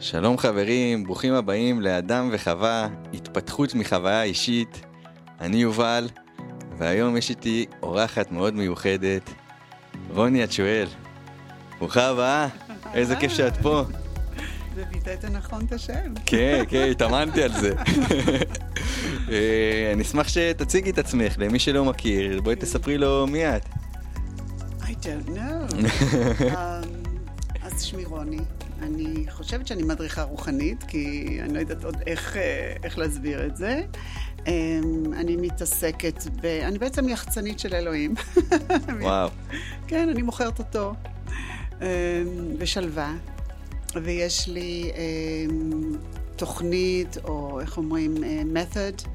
שלום חברים, ברוכים הבאים לאדם וחווה, התפתחות מחוויה אישית. אני יובל, והיום יש איתי אורחת מאוד מיוחדת, רוני שואל. ברוכה הבאה, איזה כיף שאת פה. וביטאת נכון את השם. כן, כן, התאמנתי על זה. אה, אני אשמח שתציגי את עצמך למי שלא מכיר, בואי תספרי לו מי את. I don't know. um, אז שמי רוני, אני חושבת שאני מדריכה רוחנית, כי אני לא יודעת עוד איך, אה, איך להסביר את זה. Um, אני מתעסקת ב... אני בעצם יחצנית של אלוהים. וואו. כן, אני מוכרת אותו um, בשלווה, ויש לי um, תוכנית, או איך אומרים, uh, method,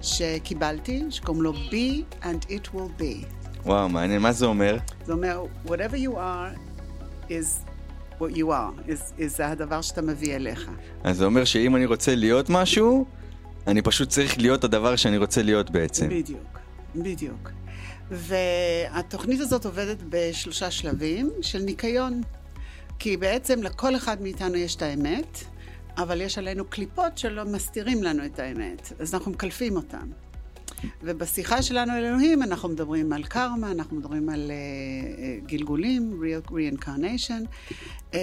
שקיבלתי, שקוראים לו be and it will be. וואו, מעניין, מה זה אומר? זה אומר, whatever you are is what you are, is, is זה הדבר שאתה מביא אליך. אז זה אומר שאם אני רוצה להיות משהו, אני פשוט צריך להיות הדבר שאני רוצה להיות בעצם. בדיוק, בדיוק. והתוכנית הזאת עובדת בשלושה שלבים של ניקיון. כי בעצם לכל אחד מאיתנו יש את האמת, אבל יש עלינו קליפות שלא מסתירים לנו את האמת, אז אנחנו מקלפים אותם. ובשיחה שלנו אל אלוהים אנחנו מדברים על קרמה, אנחנו מדברים על uh, גלגולים, reincarnation, um,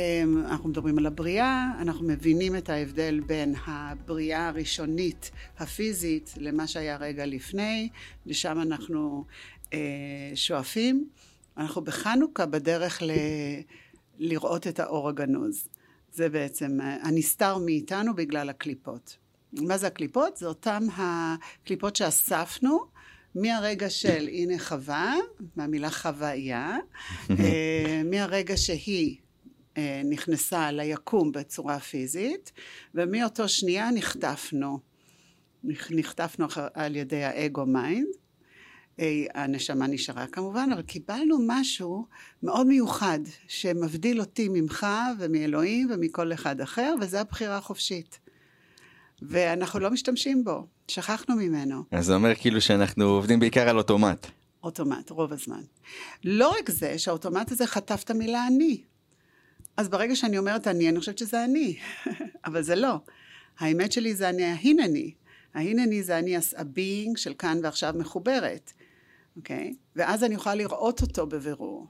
אנחנו מדברים על הבריאה, אנחנו מבינים את ההבדל בין הבריאה הראשונית, הפיזית, למה שהיה רגע לפני, לשם אנחנו uh, שואפים. אנחנו בחנוכה בדרך ל... לראות את האור הגנוז. זה בעצם הנסתר מאיתנו בגלל הקליפות. מה זה הקליפות? זה אותם הקליפות שאספנו מהרגע של הנה חווה, מהמילה חוויה, אה, מהרגע שהיא אה, נכנסה ליקום בצורה פיזית, ומאותו שנייה נחטפנו. נחטפנו על ידי האגו mind. אה, הנשמה נשארה כמובן, אבל קיבלנו משהו מאוד מיוחד שמבדיל אותי ממך ומאלוהים ומכל אחד אחר, וזה הבחירה החופשית. ואנחנו לא משתמשים בו, שכחנו ממנו. אז זה אומר כאילו שאנחנו עובדים בעיקר על אוטומט. אוטומט, רוב הזמן. לא רק זה, שהאוטומט הזה חטף את המילה אני. אז ברגע שאני אומרת אני, אני חושבת שזה אני, אבל זה לא. האמת שלי זה אני ההינני. ההינני זה אני ה being של כאן ועכשיו מחוברת, אוקיי? ואז אני יכולה לראות אותו בבירור.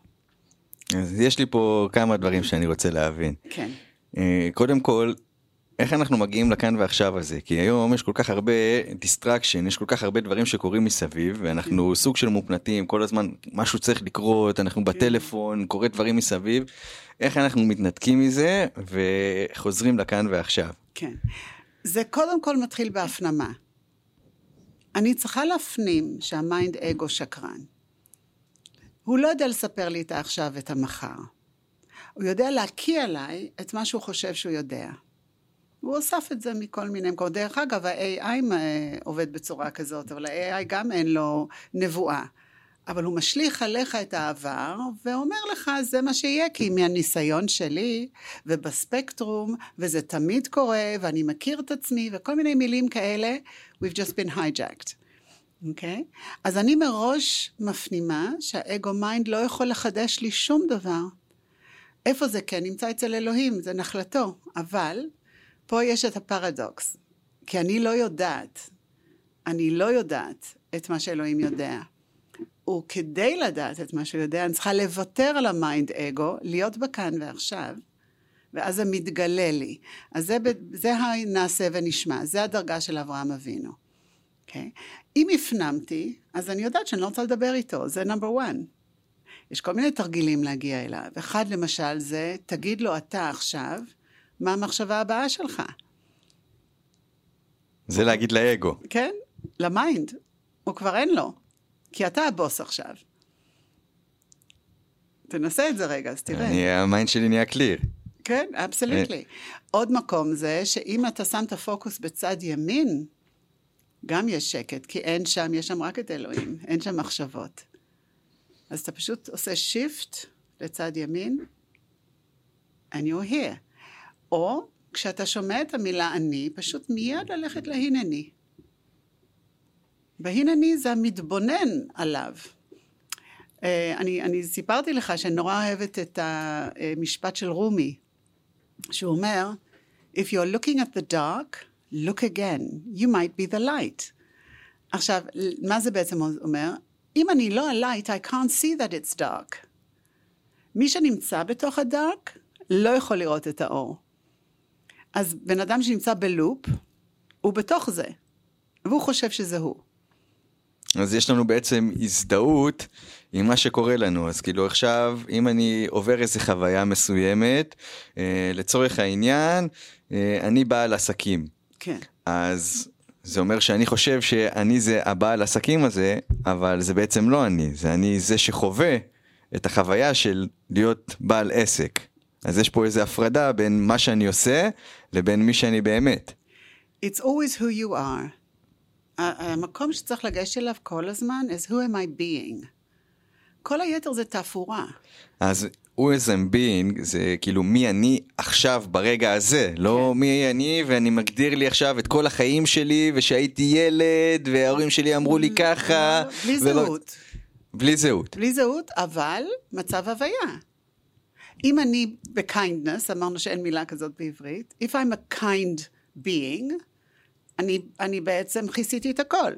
אז יש לי פה כמה דברים שאני רוצה להבין. כן. אה, קודם כל, איך אנחנו מגיעים לכאן ועכשיו הזה? כי היום יש כל כך הרבה distraction, יש כל כך הרבה דברים שקורים מסביב, ואנחנו כן. סוג של מופנטים, כל הזמן משהו צריך לקרות, אנחנו כן. בטלפון, קורה דברים מסביב. איך אנחנו מתנתקים מזה וחוזרים לכאן ועכשיו? כן. זה קודם כל מתחיל בהפנמה. אני צריכה להפנים שה mind אגו שקרן. הוא לא יודע לספר לי את העכשיו ואת המחר. הוא יודע להקיא עליי את מה שהוא חושב שהוא יודע. הוא אוסף את זה מכל מיני מקומות. דרך אגב, ה-AI עובד בצורה כזאת, אבל ה-AI גם אין לו נבואה. אבל הוא משליך עליך את העבר, ואומר לך, זה מה שיהיה, כי מהניסיון שלי, ובספקטרום, וזה תמיד קורה, ואני מכיר את עצמי, וכל מיני מילים כאלה, we've just been hijacked. אוקיי? Okay? אז אני מראש מפנימה שהאגו mind לא יכול לחדש לי שום דבר. איפה זה כן נמצא אצל אלוהים, זה נחלתו, אבל פה יש את הפרדוקס, כי אני לא יודעת, אני לא יודעת את מה שאלוהים יודע. וכדי לדעת את מה שהוא יודע, אני צריכה לוותר על ה mind אגו, להיות בכאן ועכשיו, ואז זה מתגלה לי. אז זה, זה הנעשה ונשמע, זה הדרגה של אברהם אבינו. Okay? אוקיי? אם הפנמתי, אז אני יודעת שאני לא רוצה לדבר איתו, זה number one. יש כל מיני תרגילים להגיע אליו. אחד למשל זה, תגיד לו אתה עכשיו, מה המחשבה הבאה שלך. זה להגיד לאגו. כן, ל mind. הוא כבר אין לו, כי אתה הבוס עכשיו. תנסה את זה רגע, אז תראה. אני, ה mind שלי נהיה clear. כן, absolutely. עוד מקום זה שאם אתה שם את הפוקוס בצד ימין, גם יש שקט, כי אין שם, יש שם רק את אלוהים, אין שם מחשבות. אז אתה פשוט עושה shift לצד ימין, and you're here. או כשאתה שומע את המילה אני, פשוט מיד ללכת להינני. והינני זה המתבונן עליו. אה, אני, אני סיפרתי לך שאני נורא אוהבת את המשפט של רומי, שהוא אומר, If you're looking at the dark, look again. You might be the light. עכשיו, מה זה בעצם אומר? אם אני לא ה-light, I can't see that it's dark. מי שנמצא בתוך הדארק, לא יכול לראות את האור. אז בן אדם שנמצא בלופ, הוא בתוך זה, והוא חושב שזה הוא. אז יש לנו בעצם הזדהות עם מה שקורה לנו, אז כאילו עכשיו, אם אני עובר איזה חוויה מסוימת, אה, לצורך העניין, אה, אני בעל עסקים. כן. אז זה אומר שאני חושב שאני זה הבעל עסקים הזה, אבל זה בעצם לא אני, זה אני זה שחווה את החוויה של להיות בעל עסק. אז יש פה איזו הפרדה בין מה שאני עושה לבין מי שאני באמת. It's always who you are. המקום שצריך לגשת אליו כל הזמן is who am I being. כל היתר זה תפאורה. אז who is I'm being זה כאילו מי אני עכשיו ברגע הזה, לא כן. מי אני ואני מגדיר לי עכשיו את כל החיים שלי ושהייתי ילד וההורים שלי אמרו לי ככה. בלי ולא- זהות. בלי זהות. בלי זהות, אבל מצב הוויה. אם אני ב-kindness, אמרנו שאין מילה כזאת בעברית, if I'm a kind being, אני, אני בעצם כיסיתי את הכל.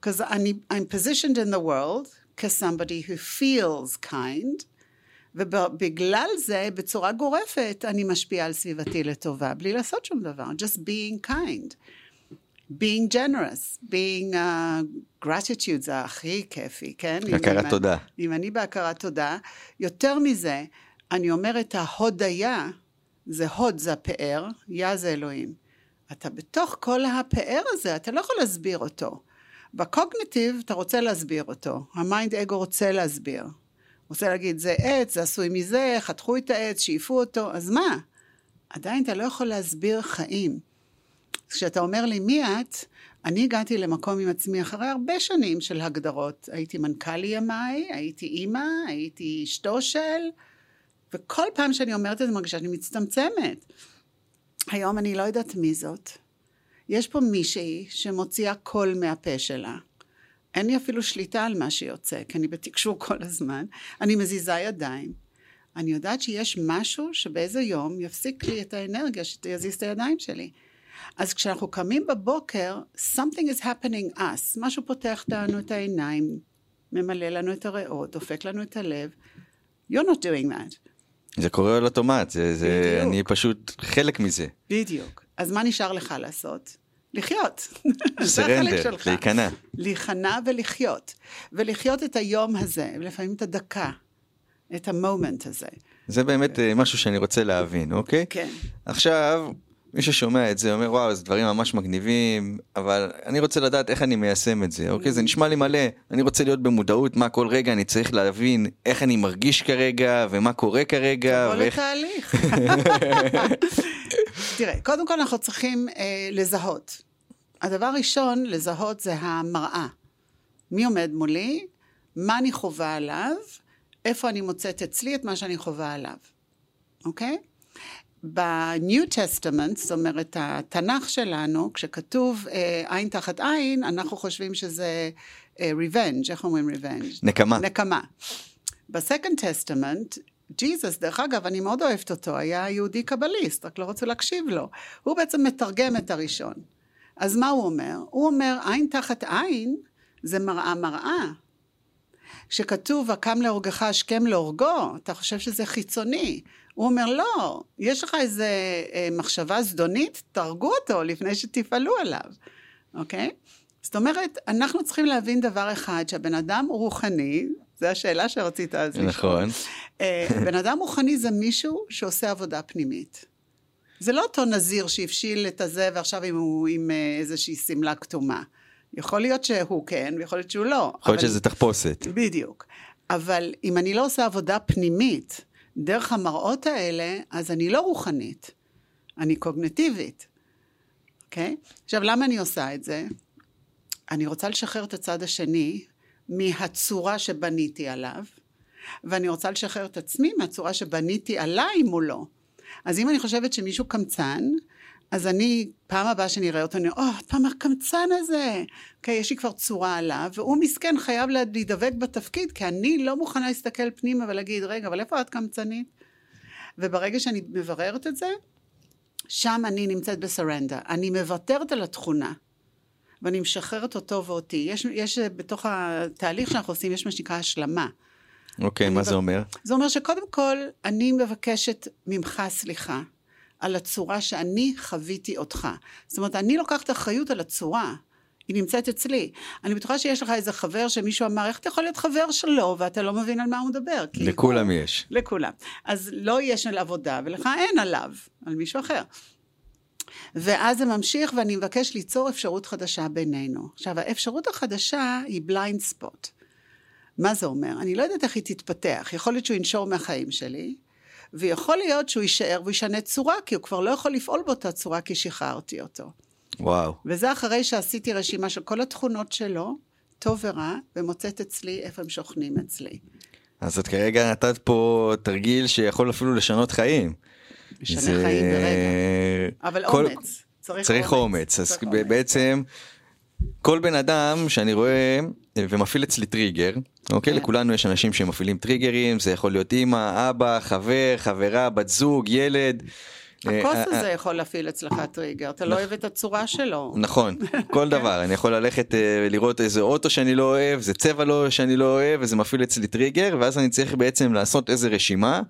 Because אני, I'm positioned in the world כ-somebody who feels kind, ובגלל זה, בצורה גורפת, אני משפיעה על סביבתי לטובה, בלי לעשות שום דבר, just being kind. being generous, being uh, gratitude זה הכי כיפי, כן? הכרת תודה. אם אני בהכרת תודה, יותר מזה, אני אומרת ההודיה, זה הוד זה הפאר, יה זה אלוהים. אתה בתוך כל הפאר הזה, אתה לא יכול להסביר אותו. ב cognitive אתה רוצה להסביר אותו, ה mind אגו רוצה להסביר. רוצה להגיד זה עץ, זה עשוי מזה, חתכו את העץ, שייפו אותו, אז מה? עדיין אתה לא יכול להסביר חיים. כשאתה אומר לי מי את, אני הגעתי למקום עם עצמי אחרי הרבה שנים של הגדרות. הייתי מנכ"ל EMI, הייתי אימא, הייתי אשתו של, וכל פעם שאני אומרת את זה מרגישה שאני מצטמצמת. היום אני לא יודעת מי זאת. יש פה מישהי שמוציאה קול מהפה שלה. אין לי אפילו שליטה על מה שיוצא, כי אני בתקשור כל הזמן. אני מזיזה ידיים. אני יודעת שיש משהו שבאיזה יום יפסיק לי את האנרגיה שיזיז את הידיים שלי. אז כשאנחנו קמים בבוקר, something is happening us, משהו פותח לנו את העיניים, ממלא לנו את הריאות, דופק לנו את הלב. You're not doing that. זה קורה על אוטומט, זה, זה, בדיוק. אני פשוט חלק מזה. בדיוק. אז מה נשאר לך לעשות? לחיות. סרנדר. להיכנע. להיכנע ולחיות. ולחיות את היום הזה, ולפעמים את הדקה, את המומנט הזה. זה באמת אה, משהו שאני רוצה להבין, אוקיי? כן. עכשיו, מי ששומע את זה אומר וואו זה דברים ממש מגניבים אבל אני רוצה לדעת איך אני מיישם את זה אוקיי זה נשמע לי מלא אני רוצה להיות במודעות מה כל רגע אני צריך להבין איך אני מרגיש כרגע ומה קורה כרגע תבוא ואיך לתהליך. תראה, קודם כל אנחנו צריכים אה, לזהות. הדבר הראשון לזהות זה המראה. מי עומד מולי, מה אני חווה עליו, איפה אני מוצאת אצלי את מה שאני חווה עליו, אוקיי? ב-New Testament, זאת אומרת, התנ"ך שלנו, כשכתוב אה, עין תחת עין, אנחנו חושבים שזה אה, revenge, איך אומרים revenge? נקמה. נקמה. בסקנד טסטמנט, ג'יזוס, דרך אגב, אני מאוד אוהבת אותו, היה יהודי קבליסט, רק לא רצו להקשיב לו. הוא בעצם מתרגם את הראשון. אז מה הוא אומר? הוא אומר, עין תחת עין זה מראה מראה. כשכתוב, הקם להורגך השכם להורגו, אתה חושב שזה חיצוני. הוא אומר, לא, יש לך איזה אה, מחשבה זדונית, תהרגו אותו לפני שתפעלו עליו, אוקיי? זאת אומרת, אנחנו צריכים להבין דבר אחד, שהבן אדם רוחני, זו השאלה שרצית אז לשאול. נכון אה, בן אדם רוחני זה מישהו שעושה עבודה פנימית. זה לא אותו נזיר שהבשיל את הזה ועכשיו אם הוא עם אה, איזושהי שמלה כתומה. יכול להיות שהוא כן, ויכול להיות שהוא לא. יכול להיות אבל- שזה תחפושת בדיוק. אבל אם אני לא עושה עבודה פנימית דרך המראות האלה, אז אני לא רוחנית, אני קוגנטיבית, אוקיי? עכשיו, למה אני עושה את זה? אני רוצה לשחרר את הצד השני מהצורה שבניתי עליו, ואני רוצה לשחרר את עצמי מהצורה שבניתי עליי מולו. אז אם אני חושבת שמישהו קמצן, אז אני, פעם הבאה שאני אראה אותו, אני אומר, או, פעם הקמצן הזה. אוקיי, יש לי כבר צורה עליו, והוא מסכן חייב לה- להידבק בתפקיד, כי אני לא מוכנה להסתכל פנימה ולהגיד, רגע, אבל איפה את קמצנית? וברגע שאני מבררת את זה, שם אני נמצאת בסרנדה. אני מוותרת על התכונה, ואני משחררת אותו ואותי. יש, יש בתוך התהליך שאנחנו עושים, יש מה שנקרא השלמה. אוקיי, מה ב- זה אומר? זה אומר שקודם כל, אני מבקשת ממך סליחה על הצורה שאני חוויתי אותך. זאת אומרת, אני לוקחת אחריות על הצורה. היא נמצאת אצלי. אני בטוחה שיש לך איזה חבר שמישהו אמר, איך אתה יכול להיות חבר שלו ואתה לא מבין על מה הוא מדבר? לכולם הוא- יש. לכולם. אז לא יש על עבודה, ולך אין עליו, על מישהו אחר. ואז זה ממשיך, ואני מבקש ליצור אפשרות חדשה בינינו. עכשיו, האפשרות החדשה היא בליינד ספוט. מה זה אומר? אני לא יודעת איך היא תתפתח. יכול להיות שהוא ינשור מהחיים שלי, ויכול להיות שהוא יישאר וישנה צורה, כי הוא כבר לא יכול לפעול באותה צורה, כי שחררתי אותו. וואו. וזה אחרי שעשיתי רשימה של כל התכונות שלו, טוב ורע, ומוצאת אצלי איפה הם שוכנים אצלי. אז את כרגע נתת פה תרגיל שיכול אפילו לשנות חיים. משנה זה- חיים ברגע. אבל כל- אומץ. צריך, צריך אומץ. אז צריך ב- בעצם כל בן אדם שאני רואה אה, ומפעיל אצלי טריגר, אוקיי? כן. לכולנו יש אנשים שמפעילים טריגרים, זה יכול להיות אימא, אבא, חבר, חברה, בת זוג, ילד. הכוס אה, הזה יכול להפעיל אצלך טריגר, אתה לא אוהב את הצורה שלו. נכון, כל דבר, אני יכול ללכת אה, לראות איזה אוטו שאני לא אוהב, זה צבע לא שאני לא אוהב, וזה מפעיל אצלי טריגר, ואז אני צריך בעצם לעשות איזה רשימה,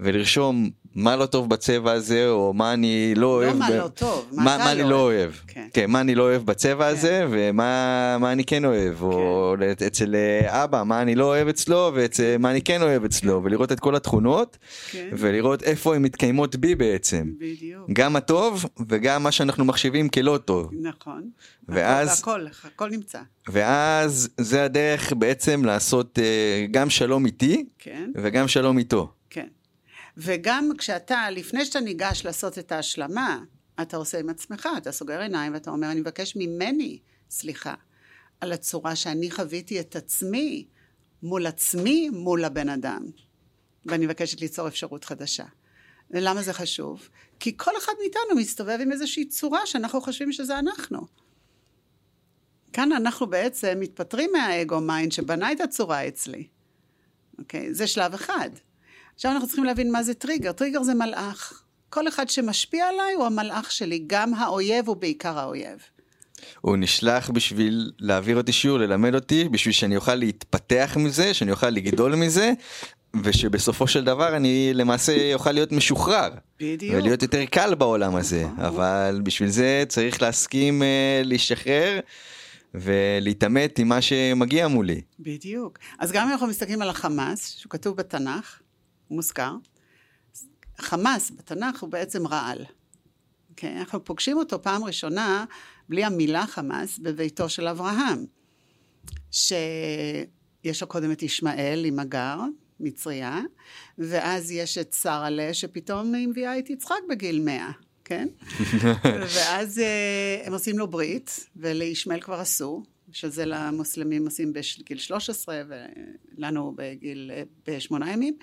ולרשום מה לא טוב בצבע הזה, או מה אני לא אוהב. מה ב- לא טוב, מה מה, מה אני לא לא אוהב. כן. כן, מה אני לא אוהב בצבע הזה, ומה מה אני כן אוהב, או אצל אה, אבא, מה אני לא אוהב אצלו, ומה אני כן אוהב אצלו, ולראות את כל התכונות, כן. ולראות איפה הן מתקיימות בי בעצם. בדיוק. גם הטוב, וגם מה שאנחנו מחשיבים כלא טוב. נכון. ואז- הכל, הכל, הכל נמצא. ואז זה הדרך בעצם לעשות אה, גם שלום איתי כן, וגם שלום איתו. וגם כשאתה, לפני שאתה ניגש לעשות את ההשלמה, אתה עושה עם עצמך, אתה סוגר עיניים ואתה אומר, אני מבקש ממני סליחה על הצורה שאני חוויתי את עצמי מול עצמי, מול הבן אדם. ואני מבקשת ליצור אפשרות חדשה. ולמה זה חשוב? כי כל אחד מאיתנו מסתובב עם איזושהי צורה שאנחנו חושבים שזה אנחנו. כאן אנחנו בעצם מתפטרים מהאגו mind שבנה את הצורה אצלי. אוקיי? זה שלב אחד. עכשיו אנחנו צריכים להבין מה זה טריגר. טריגר זה מלאך. כל אחד שמשפיע עליי הוא המלאך שלי, גם האויב הוא בעיקר האויב. הוא נשלח בשביל להעביר אותי שיעור, ללמד אותי, בשביל שאני אוכל להתפתח מזה, שאני אוכל לגדול מזה, ושבסופו של דבר אני למעשה אוכל להיות משוחרר. בדיוק. ולהיות יותר קל בעולם הזה. אבל בשביל זה צריך להסכים אה, להשתחרר ולהתעמת עם מה שמגיע מולי. בדיוק. אז גם אם אנחנו מסתכלים על החמאס, שהוא כתוב בתנ"ך, מוזכר, חמאס בתנ"ך הוא בעצם רעל. אוקיי? אנחנו פוגשים אותו פעם ראשונה, בלי המילה חמאס, בביתו של אברהם. שיש לו קודם את ישמעאל עם הגר, מצריה, ואז יש את שרה'לה, שפתאום היא מביאה את יצחק בגיל מאה, כן? ואז אה, הם עושים לו ברית, ולישמעאל כבר עשו, שזה למוסלמים עושים בגיל 13, ולנו בגיל, אה, בשמונה ימים.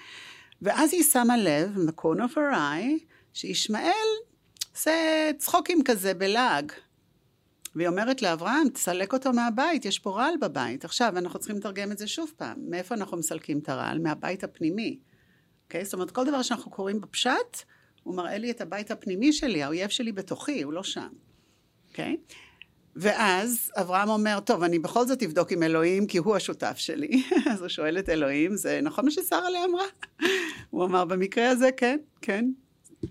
ואז היא שמה לב, corner of her eye, שישמעאל עושה צחוקים כזה בלעג. והיא אומרת לאברהם, תסלק אותו מהבית, יש פה רעל בבית. עכשיו, אנחנו צריכים לתרגם את זה שוב פעם. מאיפה אנחנו מסלקים את הרעל? מהבית הפנימי. אוקיי? Okay? זאת אומרת, כל דבר שאנחנו קוראים בפשט, הוא מראה לי את הבית הפנימי שלי, האויב שלי בתוכי, הוא לא שם. אוקיי? Okay? ואז אברהם אומר, טוב, אני בכל זאת אבדוק עם אלוהים, כי הוא השותף שלי. אז הוא שואל את אלוהים, זה נכון מה ששרה לי אמרה? הוא אמר, במקרה הזה, כן, כן,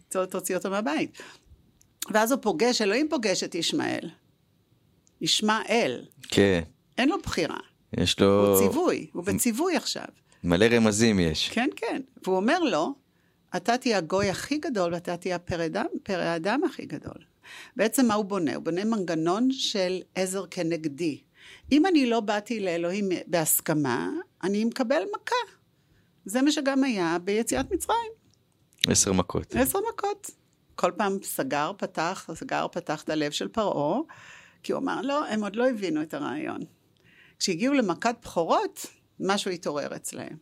תוציא אותו מהבית. ואז הוא פוגש, אלוהים פוגש את ישמעאל. ישמעאל, כן, אין לו בחירה, יש לו הוא ציווי, הוא בציווי עכשיו. מלא רמזים יש. כן, כן. והוא אומר לו, אתה תהיה הגוי הכי גדול ואתה תהיה פרא אדם, הכי גדול. בעצם מה הוא בונה? הוא בונה מנגנון של עזר כנגדי. אם אני לא באתי לאלוהים בהסכמה, אני מקבל מכה. זה מה שגם היה ביציאת מצרים. עשר מכות. עשר מכות. כל פעם סגר, פתח, סגר, פתח את הלב של פרעה, כי הוא אמר, לא, הם עוד לא הבינו את הרעיון. כשהגיעו למכת בכורות, משהו התעורר אצלהם.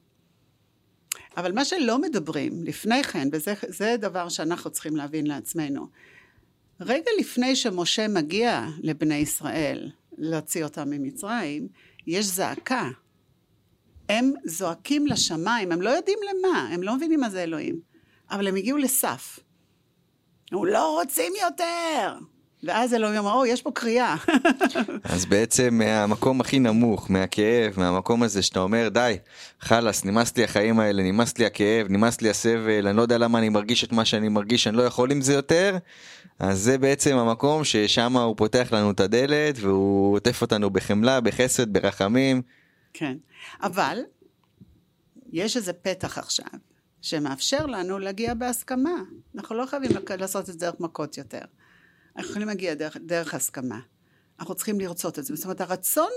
אבל מה שלא מדברים לפני כן, וזה זה דבר שאנחנו צריכים להבין לעצמנו, רגע לפני שמשה מגיע לבני ישראל להוציא אותם ממצרים, יש זעקה. הם זועקים לשמיים, הם לא יודעים למה, הם לא מבינים מה זה אלוהים, אבל הם הגיעו לסף. הוא לא רוצים יותר. ואז אלוהים אמר, או, יש פה קריאה. אז בעצם מהמקום הכי נמוך, מהכאב, מהמקום הזה שאתה אומר, די, חלאס, נמאס לי החיים האלה, נמאס לי הכאב, נמאס לי הסבל, אני לא יודע למה אני מרגיש את מה שאני מרגיש, אני לא יכול עם זה יותר. אז זה בעצם המקום ששם הוא פותח לנו את הדלת והוא עוטף אותנו בחמלה, בחסד, ברחמים. כן, אבל יש איזה פתח עכשיו שמאפשר לנו להגיע בהסכמה. אנחנו לא חייבים לעשות את זה דרך מכות יותר. אנחנו יכולים להגיע דרך, דרך הסכמה. אנחנו צריכים לרצות את זה. זאת אומרת, הרצון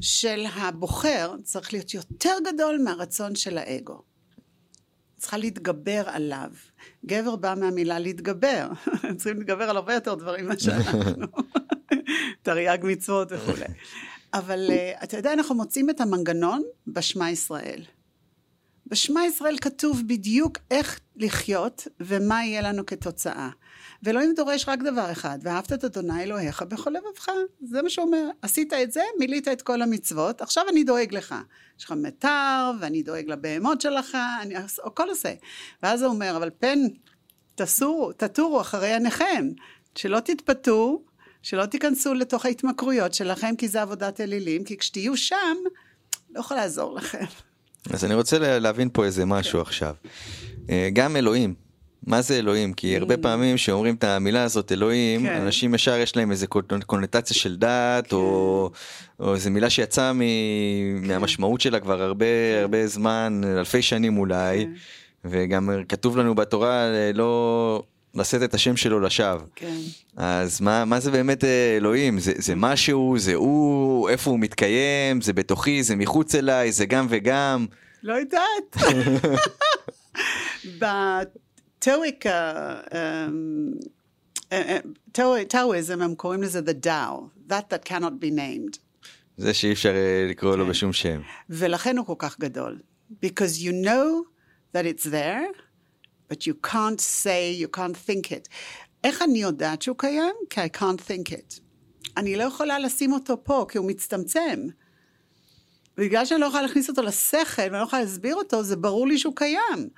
של הבוחר צריך להיות יותר גדול מהרצון של האגו. צריכה להתגבר עליו. גבר בא מהמילה להתגבר. צריכים להתגבר על הרבה יותר דברים ממה שאנחנו. תרי"ג מצוות וכולי. אבל uh, אתה יודע, אנחנו מוצאים את המנגנון בשמע ישראל. בשמע ישראל כתוב בדיוק איך לחיות ומה יהיה לנו כתוצאה. ואלוהים דורש רק דבר אחד, ואהבת את אדוני אלוהיך בכל לבבך. זה מה שהוא אומר. עשית את זה, מילאת את כל המצוות, עכשיו אני דואג לך. יש לך מיתר, ואני דואג לבהמות שלך, אני הכל עושה. ואז הוא אומר, אבל פן, תסורו, תטורו אחרי עיניכם, שלא תתפתו, שלא תיכנסו לתוך ההתמכרויות שלכם, כי זה עבודת אלילים, כי כשתהיו שם, לא יכול לעזור לכם. אז אני רוצה להבין פה איזה משהו עכשיו. אה, גם אלוהים, מה זה אלוהים? כי הרבה mm. פעמים שאומרים את המילה הזאת אלוהים, כן. אנשים ישר יש להם איזה קונוטציה של דת, כן. או, או איזה מילה שיצאה מ, כן. מהמשמעות שלה כבר הרבה כן. הרבה זמן, אלפי שנים אולי, כן. וגם כתוב לנו בתורה לא לשאת את השם שלו לשווא. כן. אז מה, מה זה באמת אה, אלוהים? זה, זה משהו, זה הוא, איפה הוא מתקיים, זה בתוכי, זה מחוץ אליי, זה גם וגם. לא יודעת. טאוויק, טאוויזם, הם קוראים לזה the Tao, that that cannot be named. זה שאי אפשר אה, לקרוא לו כן. בשום שם. ולכן הוא כל כך גדול. Because you know that it's there, but you can't say, you can't think it. איך אני יודעת שהוא קיים? כי I can't think it. אני לא יכולה לשים אותו פה, כי הוא מצטמצם. בגלל שאני לא יכולה להכניס אותו לשכל ואני לא יכולה להסביר אותו, זה ברור לי שהוא קיים.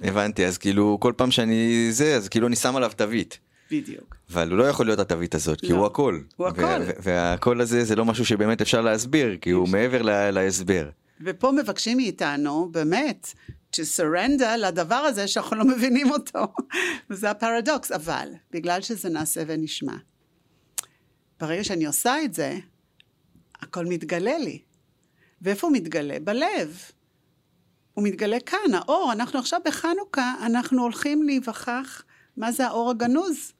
הבנתי, אז כאילו כל פעם שאני זה, אז כאילו אני שם עליו תווית. בדיוק. אבל הוא לא יכול להיות התווית הזאת, כי לא. הוא הכל. הוא הכל. והקול הזה זה לא משהו שבאמת אפשר להסביר, כי הוא מעבר להסבר. ופה מבקשים מאיתנו, באמת, to surrender לדבר הזה שאנחנו לא מבינים אותו. וזה הפרדוקס, אבל בגלל שזה נעשה ונשמע. ברגע שאני עושה את זה, הכל מתגלה לי. ואיפה הוא מתגלה? בלב. הוא מתגלה כאן, האור, אנחנו עכשיו בחנוכה, אנחנו הולכים להיווכח מה זה האור הגנוז,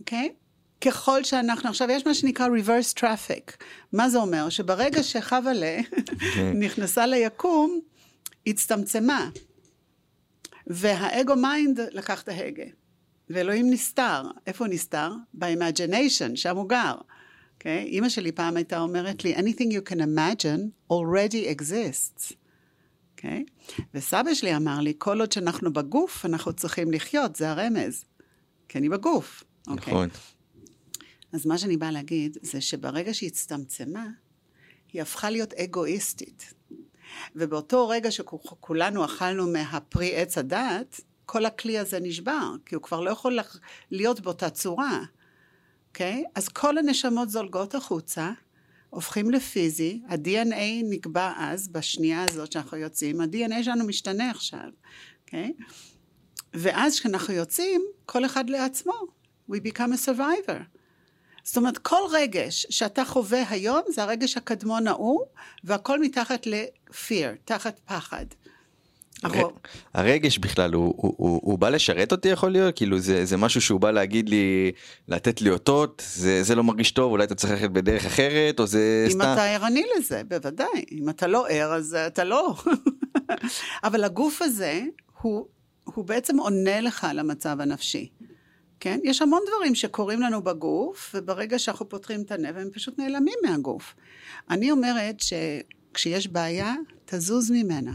אוקיי? Okay? ככל שאנחנו, עכשיו יש מה שנקרא reverse traffic. מה זה אומר? שברגע שחווה נכנסה ליקום, הצטמצמה. והאגו mind לקח את ההגה. ואלוהים נסתר. איפה הוא נסתר? ב-imagination, שם הוא גר. Okay? אוקיי? אימא שלי פעם הייתה אומרת לי, anything you can imagine already exists. אוקיי? Okay? וסבא שלי אמר לי, כל עוד שאנחנו בגוף, אנחנו צריכים לחיות, זה הרמז. כי אני בגוף. אוקיי? נכון. אז מה שאני באה להגיד, זה שברגע שהיא הצטמצמה, היא הפכה להיות אגואיסטית. ובאותו רגע שכולנו אכלנו מהפרי עץ הדת, כל הכלי הזה נשבר, כי הוא כבר לא יכול להיות באותה צורה. אוקיי? Okay? אז כל הנשמות זולגות החוצה, הופכים לפיזי, ה-DNA נקבע אז, בשנייה הזאת שאנחנו יוצאים, ה-DNA שלנו משתנה עכשיו, אוקיי? Okay? ואז כשאנחנו יוצאים, כל אחד לעצמו, we become a survivor. זאת אומרת, כל רגש שאתה חווה היום, זה הרגש הקדמון ההוא, והכל מתחת ל-fear, תחת פחד. הרגש בכלל הוא, הוא, הוא, הוא בא לשרת אותי יכול להיות כאילו זה זה משהו שהוא בא להגיד לי לתת לי אותות זה זה לא מרגיש טוב אולי אתה צריך ללכת בדרך אחרת או זה אם סתם. אם אתה ערני לזה בוודאי אם אתה לא ער אז אתה לא אבל הגוף הזה הוא הוא בעצם עונה לך על המצב הנפשי. כן? יש המון דברים שקורים לנו בגוף, וברגע שאנחנו פותחים את הנב, הם פשוט נעלמים מהגוף. אני אומרת שכשיש בעיה, תזוז ממנה.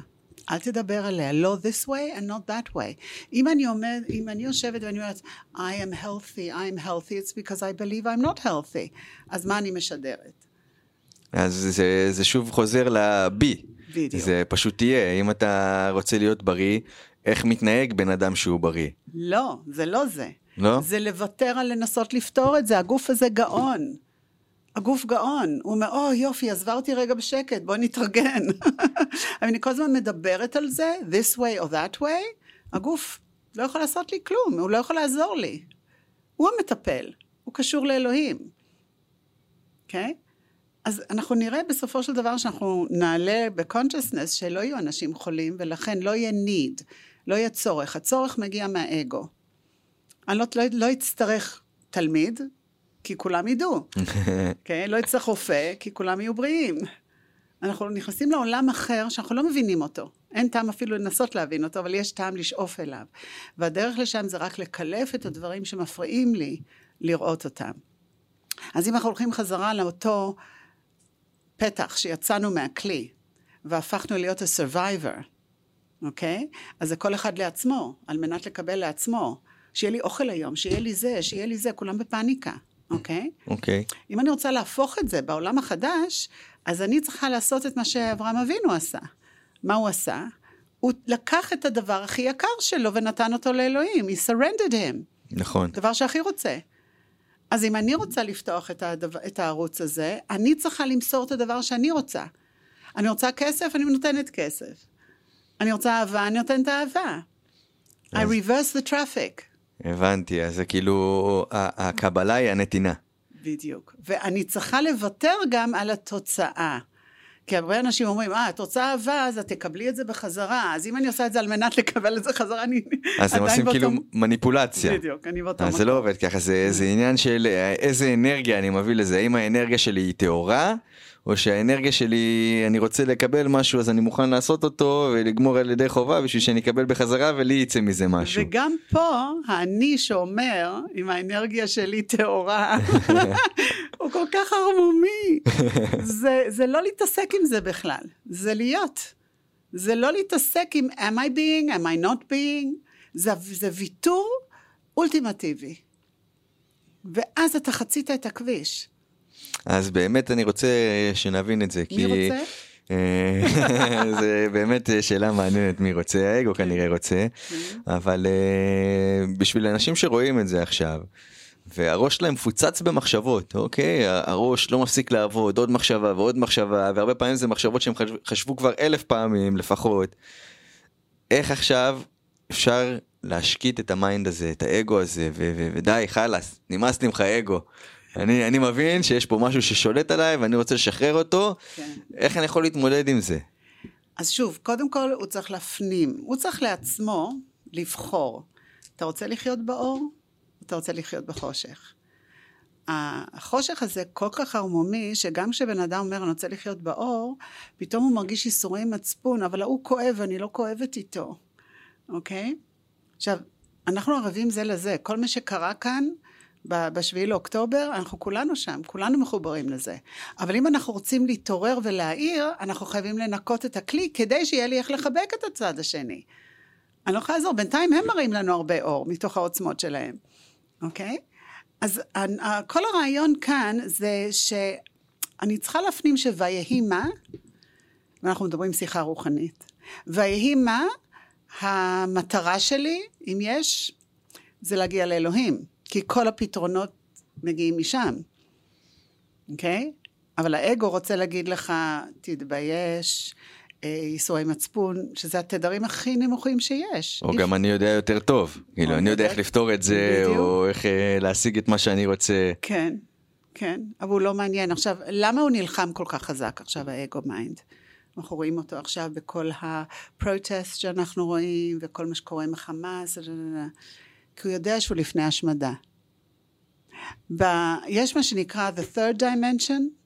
אל תדבר עליה, לא this way and not that way. אם אני עומד, אם אני יושבת ואני אומרת, I am healthy, I am healthy, it's because I believe I'm not healthy. אז מה אני משדרת? אז זה, זה שוב חוזר לבי. בדיוק. זה פשוט תהיה, אם אתה רוצה להיות בריא, איך מתנהג בן אדם שהוא בריא? לא, זה לא זה. לא? זה לוותר על לנסות לפתור את זה, הגוף הזה גאון. הגוף גאון, הוא אומר, או יופי, עזבה אותי רגע בשקט, בואי נתרגן. אני כל הזמן מדברת על זה, this way or that way, הגוף לא יכול לעשות לי כלום, הוא לא יכול לעזור לי. הוא המטפל, הוא קשור לאלוהים. אוקיי? Okay? אז אנחנו נראה בסופו של דבר שאנחנו נעלה ב-consciousness שלא יהיו אנשים חולים, ולכן לא יהיה need, לא יהיה צורך. הצורך מגיע מהאגו. אני לא, לא, לא אצטרך תלמיד, כי כולם ידעו. אוקיי? לא אצטרך רופא, כי כולם יהיו בריאים. אנחנו נכנסים לעולם אחר שאנחנו לא מבינים אותו. אין טעם אפילו לנסות להבין אותו, אבל יש טעם לשאוף אליו. והדרך לשם זה רק לקלף את הדברים שמפריעים לי לראות אותם. אז אם אנחנו הולכים חזרה לאותו פתח שיצאנו מהכלי, והפכנו להיות ה-survivor, אוקיי? Okay? אז זה כל אחד לעצמו, על מנת לקבל לעצמו. שיהיה לי אוכל היום, שיהיה לי זה, שיהיה לי זה, כולם בפאניקה, אוקיי? Okay? אוקיי. אם אני רוצה להפוך את זה בעולם החדש, אז אני צריכה לעשות את מה שאברהם אבינו עשה. מה הוא עשה? הוא לקח את הדבר הכי יקר שלו ונתן אותו לאלוהים. He surrendered him. נכון. דבר שהכי רוצה. אז אם אני רוצה לפתוח את, הדבר, את הערוץ הזה, אני צריכה למסור את הדבר שאני רוצה. אני רוצה כסף, אני נותנת כסף. אני רוצה אהבה, אני נותנת אהבה. I reverse the traffic. הבנתי, אז זה כאילו, הקבלה היא הנתינה. בדיוק. ואני צריכה לוותר גם על התוצאה. כי הרבה אנשים אומרים, אה, את רוצה אהבה, אז את תקבלי את זה בחזרה. אז אם אני עושה את זה על מנת לקבל את זה חזרה, אני אז הם עושים כאילו מניפולציה. בדיוק, אני באותו מקום. אז זה לא עובד ככה, זה, זה עניין של אה, איזה אנרגיה אני מביא לזה. האם האנרגיה שלי היא טהורה, או שהאנרגיה שלי, אני רוצה לקבל משהו אז אני מוכן לעשות אותו ולגמור על ידי חובה בשביל שאני אקבל בחזרה ולי יצא מזה משהו. וגם פה, האני שאומר, אם האנרגיה שלי טהורה, הוא כל כך ערמומי. זה, זה לא להתעסק עם זה בכלל, זה להיות. זה לא להתעסק עם am I being, am I not being, זה, זה ויתור אולטימטיבי. ואז אתה חצית את הכביש. אז באמת אני רוצה שנבין את זה. מי כי... רוצה? אה, זה באמת שאלה מעניינת מי רוצה, האגו. כנראה רוצה, כן. אבל אה, בשביל אנשים שרואים את זה עכשיו, והראש שלהם מפוצץ במחשבות, אוקיי? הראש לא מפסיק לעבוד, עוד מחשבה ועוד מחשבה, והרבה פעמים זה מחשבות שהם חשבו כבר אלף פעמים לפחות. איך עכשיו אפשר להשקיט את ה mind הזה, את האגו הזה, ודי, חלאס, נמאס לי ממך אגו. אני, אני מבין שיש פה משהו ששולט עליי ואני רוצה לשחרר אותו, כן. איך אני יכול להתמודד עם זה? אז שוב, קודם כל הוא צריך להפנים, הוא צריך לעצמו לבחור. אתה רוצה לחיות באור? אתה רוצה לחיות בחושך. החושך הזה כל כך ערמומי, שגם כשבן אדם אומר, אני רוצה לחיות באור, פתאום הוא מרגיש ייסורי מצפון, אבל ההוא כואב ואני לא כואבת איתו, אוקיי? עכשיו, אנחנו ערבים זה לזה. כל מה שקרה כאן, בשביעי לאוקטובר, אנחנו כולנו שם, כולנו מחוברים לזה. אבל אם אנחנו רוצים להתעורר ולהעיר, אנחנו חייבים לנקות את הכלי כדי שיהיה לי איך לחבק את הצד השני. אני לא יכולה לעזור, בינתיים הם מראים לנו הרבה אור מתוך העוצמות שלהם, אוקיי? אז כל הרעיון כאן זה שאני צריכה להפנים שויהי מה, ואנחנו מדברים שיחה רוחנית, ויהי מה המטרה שלי, אם יש, זה להגיע לאלוהים. כי כל הפתרונות מגיעים משם, אוקיי? אבל האגו רוצה להגיד לך, תתבייש, ייסורי מצפון, שזה התדרים הכי נמוכים שיש. או גם אני יודע יותר טוב, כאילו, אני יודע איך לפתור את זה, או איך אה, להשיג את מה שאני רוצה. כן, כן, אבל הוא לא מעניין. עכשיו, למה הוא נלחם כל כך חזק עכשיו, האגו mind? אנחנו רואים אותו עכשיו בכל ה protest שאנחנו רואים, וכל מה שקורה עם החמאס, כי הוא יודע שהוא לפני השמדה. ב... יש מה שנקרא the third dimension,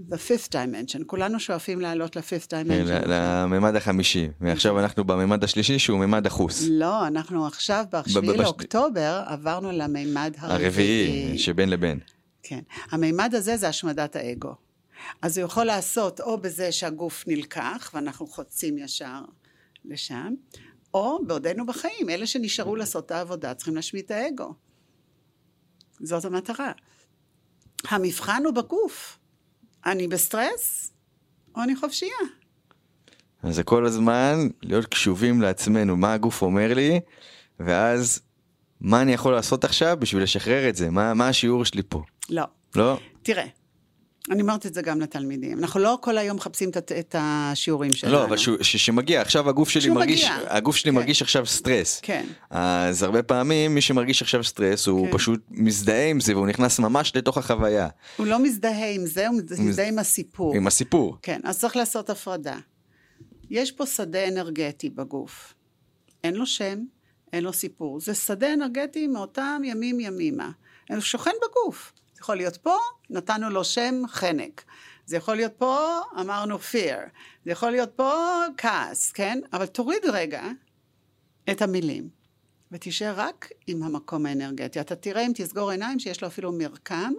the fifth dimension, כולנו שואפים לעלות ל-fifth dimension. כן, לממד החמישי, ועכשיו אנחנו בממד השלישי שהוא ממד החוס. לא, אנחנו עכשיו ב-7 לאוקטובר עברנו לממד הרביעי. הרביעי, שבין לבין. כן, הממד הזה זה השמדת האגו. אז הוא יכול לעשות או בזה שהגוף נלקח ואנחנו חוצים ישר לשם, או בעודנו בחיים, אלה שנשארו לעשות את העבודה צריכים להשמיד את האגו. זאת המטרה. המבחן הוא בגוף. אני בסטרס, או אני חופשייה. אז זה כל הזמן להיות קשובים לעצמנו, מה הגוף אומר לי, ואז מה אני יכול לעשות עכשיו בשביל לשחרר את זה? מה, מה השיעור שלי פה? לא. לא? תראה, אני אומרת את זה גם לתלמידים. אנחנו לא כל היום מחפשים את, את השיעורים שלנו. לא, אבל כשמגיע, עכשיו הגוף שלי מרגיש, מגיע. הגוף שלי כן. מרגיש עכשיו סטרס. כן. אז הרבה פעמים מי שמרגיש עכשיו סטרס הוא כן. פשוט מזדהה עם זה והוא נכנס ממש לתוך החוויה, הוא לא מזדהה עם זה, הוא מזדהה עם הסיפור. עם הסיפור. כן, אז צריך לעשות הפרדה. יש פה שדה אנרגטי בגוף. אין לו שם, אין לו סיפור. זה שדה אנרגטי מאותם ימים ימימה. הוא שוכן בגוף. יכול להיות פה, נתנו לו שם חנק. זה יכול להיות פה, אמרנו fear. זה יכול להיות פה כעס, כן? אבל תוריד רגע את המילים, ותישאר רק עם המקום האנרגטי. אתה תראה אם תסגור עיניים שיש לו אפילו מרקם,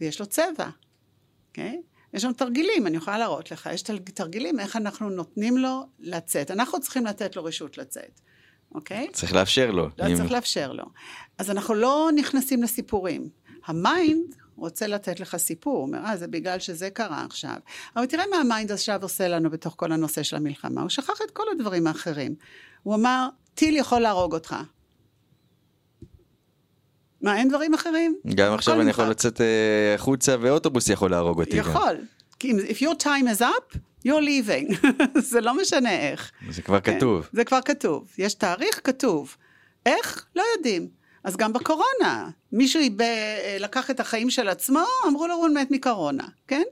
ויש לו צבע. אוקיי? יש לנו תרגילים, אני יכולה להראות לך, יש תרגילים איך אנחנו נותנים לו לצאת. אנחנו צריכים לתת לו רשות לצאת, אוקיי? צריך לאפשר לו. לא אם- צריך לאפשר לו. אז אנחנו לא נכנסים לסיפורים. המיינד רוצה לתת לך סיפור, הוא אומר, אה, זה בגלל שזה קרה עכשיו. אבל תראה מה המיינד עכשיו עושה לנו בתוך כל הנושא של המלחמה. הוא שכח את כל הדברים האחרים. הוא אמר, טיל יכול להרוג אותך. מה, אין דברים אחרים? גם עכשיו אני יכול. לצאת אה, החוצה ואוטובוס יכול להרוג אותי. יכול. אם- if your time is up, you're leaving. זה לא משנה איך. זה כבר כן, כתוב. זה כבר כתוב. יש תאריך כתוב. איך? לא יודעים. אז גם בקורונה, מישהו איבד, לקח את החיים של עצמו, אמרו לו הוא מת מקורונה, כן?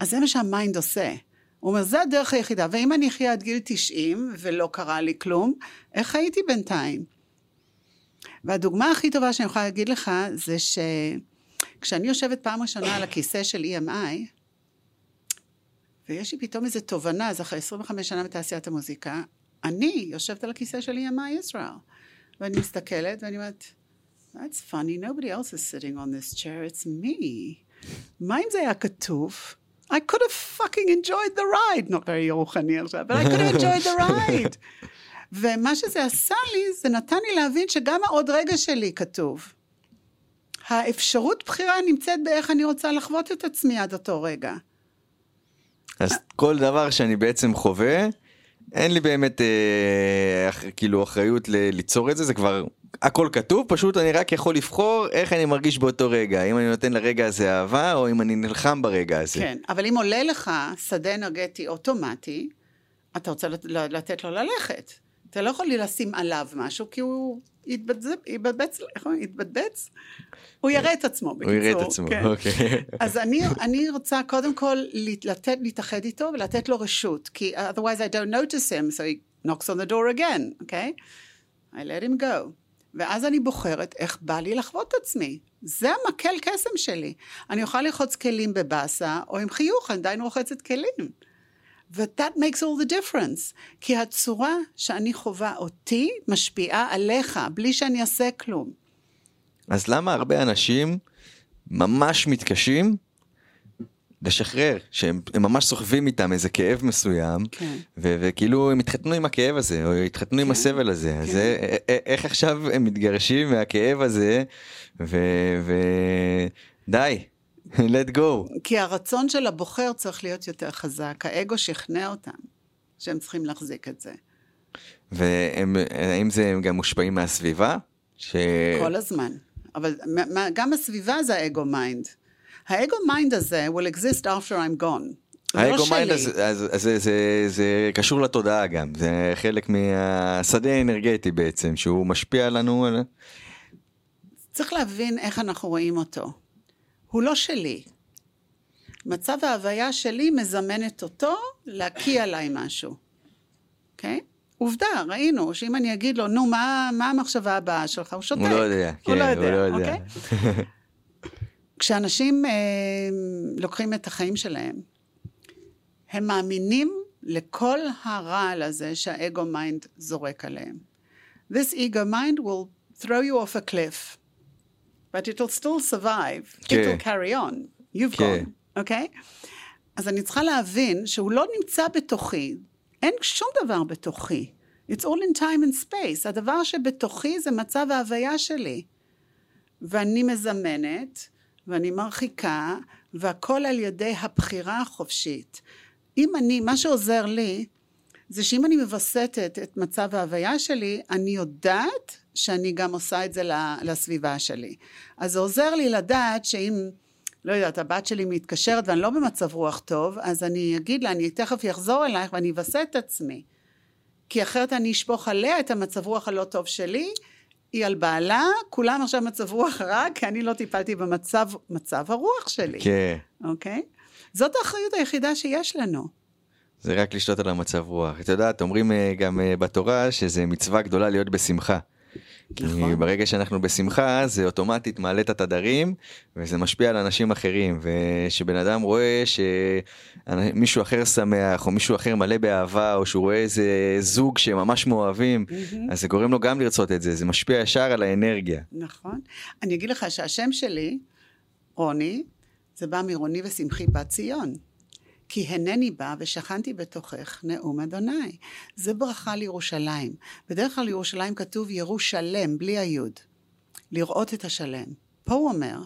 אז זה מה שהמיינד עושה. הוא אומר, זה הדרך היחידה, ואם אני אחיה עד גיל 90 ולא קרה לי כלום, איך חייתי בינתיים? והדוגמה הכי טובה שאני יכולה להגיד לך, זה שכשאני יושבת פעם ראשונה על הכיסא של EMI, ויש לי פתאום איזו תובנה, אז אחרי 25 שנה בתעשיית המוזיקה, אני יושבת על הכיסא של EMI ישראל. ואני מסתכלת ואני אומרת, That's funny, nobody else is sitting on this chair, it's me. מה אם זה היה כתוב? I could have fucking enjoyed the ride, not very רוחני עכשיו, but I could have enjoyed the ride. ומה שזה עשה לי, זה נתן לי להבין שגם העוד רגע שלי כתוב. האפשרות בחירה נמצאת באיך אני רוצה לחוות את עצמי עד אותו רגע. אז כל דבר שאני בעצם חווה, אין לי באמת אה, כאילו אחריות ל- ליצור את זה, זה כבר הכל כתוב, פשוט אני רק יכול לבחור איך אני מרגיש באותו רגע, אם אני נותן לרגע הזה אהבה או אם אני נלחם ברגע הזה. כן, אבל אם עולה לך שדה אנרגטי אוטומטי, אתה רוצה לת- לתת לו ללכת. אתה לא יכול לשים עליו משהו, כי הוא יתבצע, יתבצע, איך אומרים? יתבצץ? הוא יראה את עצמו, בקיצור. הוא יראה את עצמו, כן. אוקיי. אז אני, אני רוצה קודם כל לת- לתת, להתאחד איתו ולתת לו רשות, כי otherwise I don't notice him, so he knocks on the door again, אוקיי? Okay? I let him go. ואז אני בוחרת איך בא לי לחוות את עצמי. זה המקל קסם שלי. אני יכולה לרחוץ כלים בבאסה, או עם חיוך, אני עדיין רוחצת כלים. ו-that makes all the difference. כי הצורה שאני חווה אותי משפיעה עליך, בלי שאני אעשה כלום. אז למה הרבה אנשים ממש מתקשים לשחרר, שהם הם ממש סוחבים איתם איזה כאב מסוים, כן. ו- וכאילו הם התחתנו עם הכאב הזה, או התחתנו עם כן, הסבל הזה, אז כן. זה- א- א- איך עכשיו הם מתגרשים מהכאב הזה, ודי, let go. כי הרצון של הבוחר צריך להיות יותר חזק. האגו שכנע אותם שהם צריכים להחזיק את זה. והאם זה הם גם מושפעים מהסביבה? ש... כל הזמן. אבל גם הסביבה זה האגו מיינד. האגו מיינד הזה will exist after I'm gone. לא האגו מיינד הזה, זה, קשור לתודעה גם, זה חלק מהשדה האנרגטי בעצם, שהוא משפיע לנו. צריך להבין איך אנחנו רואים אותו. הוא לא שלי. מצב ההוויה שלי מזמנת אותו להקיא עליי משהו. אוקיי? עובדה, ראינו שאם אני אגיד לו, נו, מה, מה המחשבה הבאה שלך? הוא שותק. הוא לא יודע, כן, הוא לא יודע, הוא לא יודע. אוקיי? כשאנשים אה, לוקחים את החיים שלהם, הם מאמינים לכל הרעל הזה שהאגו מיינד זורק עליהם. This ego mind will throw you off a cliff, but it will still survive. It כן. will carry on. You've כן. gone, אוקיי? אז אני צריכה להבין שהוא לא נמצא בתוכי. אין שום דבר בתוכי. It's all in time and space. הדבר שבתוכי זה מצב ההוויה שלי. ואני מזמנת, ואני מרחיקה, והכל על ידי הבחירה החופשית. אם אני, מה שעוזר לי, זה שאם אני מווסתת את מצב ההוויה שלי, אני יודעת שאני גם עושה את זה לסביבה שלי. אז זה עוזר לי לדעת שאם, לא יודעת, הבת שלי מתקשרת ואני לא במצב רוח טוב, אז אני אגיד לה, אני תכף אחזור אלייך ואני אווסת את עצמי. כי אחרת אני אשפוך עליה את המצב רוח הלא טוב שלי, היא על בעלה, כולם עכשיו מצב רוח רע, כי אני לא טיפלתי במצב מצב הרוח שלי. כן. אוקיי? זאת האחריות היחידה שיש לנו. זה רק לשתות על המצב רוח. את יודעת, אומרים אה, גם אה, בתורה שזה מצווה גדולה להיות בשמחה. כי נכון. ברגע שאנחנו בשמחה זה אוטומטית מעלה את התדרים וזה משפיע על אנשים אחרים ושבן אדם רואה שמישהו אחר שמח או מישהו אחר מלא באהבה או שהוא רואה איזה זוג שממש מאוהבים אז זה גורם לו גם לרצות את זה זה משפיע ישר על האנרגיה. נכון. אני אגיד לך שהשם שלי, רוני, זה בא מרוני ושמחי בת ציון. כי הנני בא ושכנתי בתוכך נאום אדוני. זה ברכה לירושלים. בדרך כלל לירושלים כתוב ירושלם, בלי היוד. לראות את השלם. פה הוא אומר,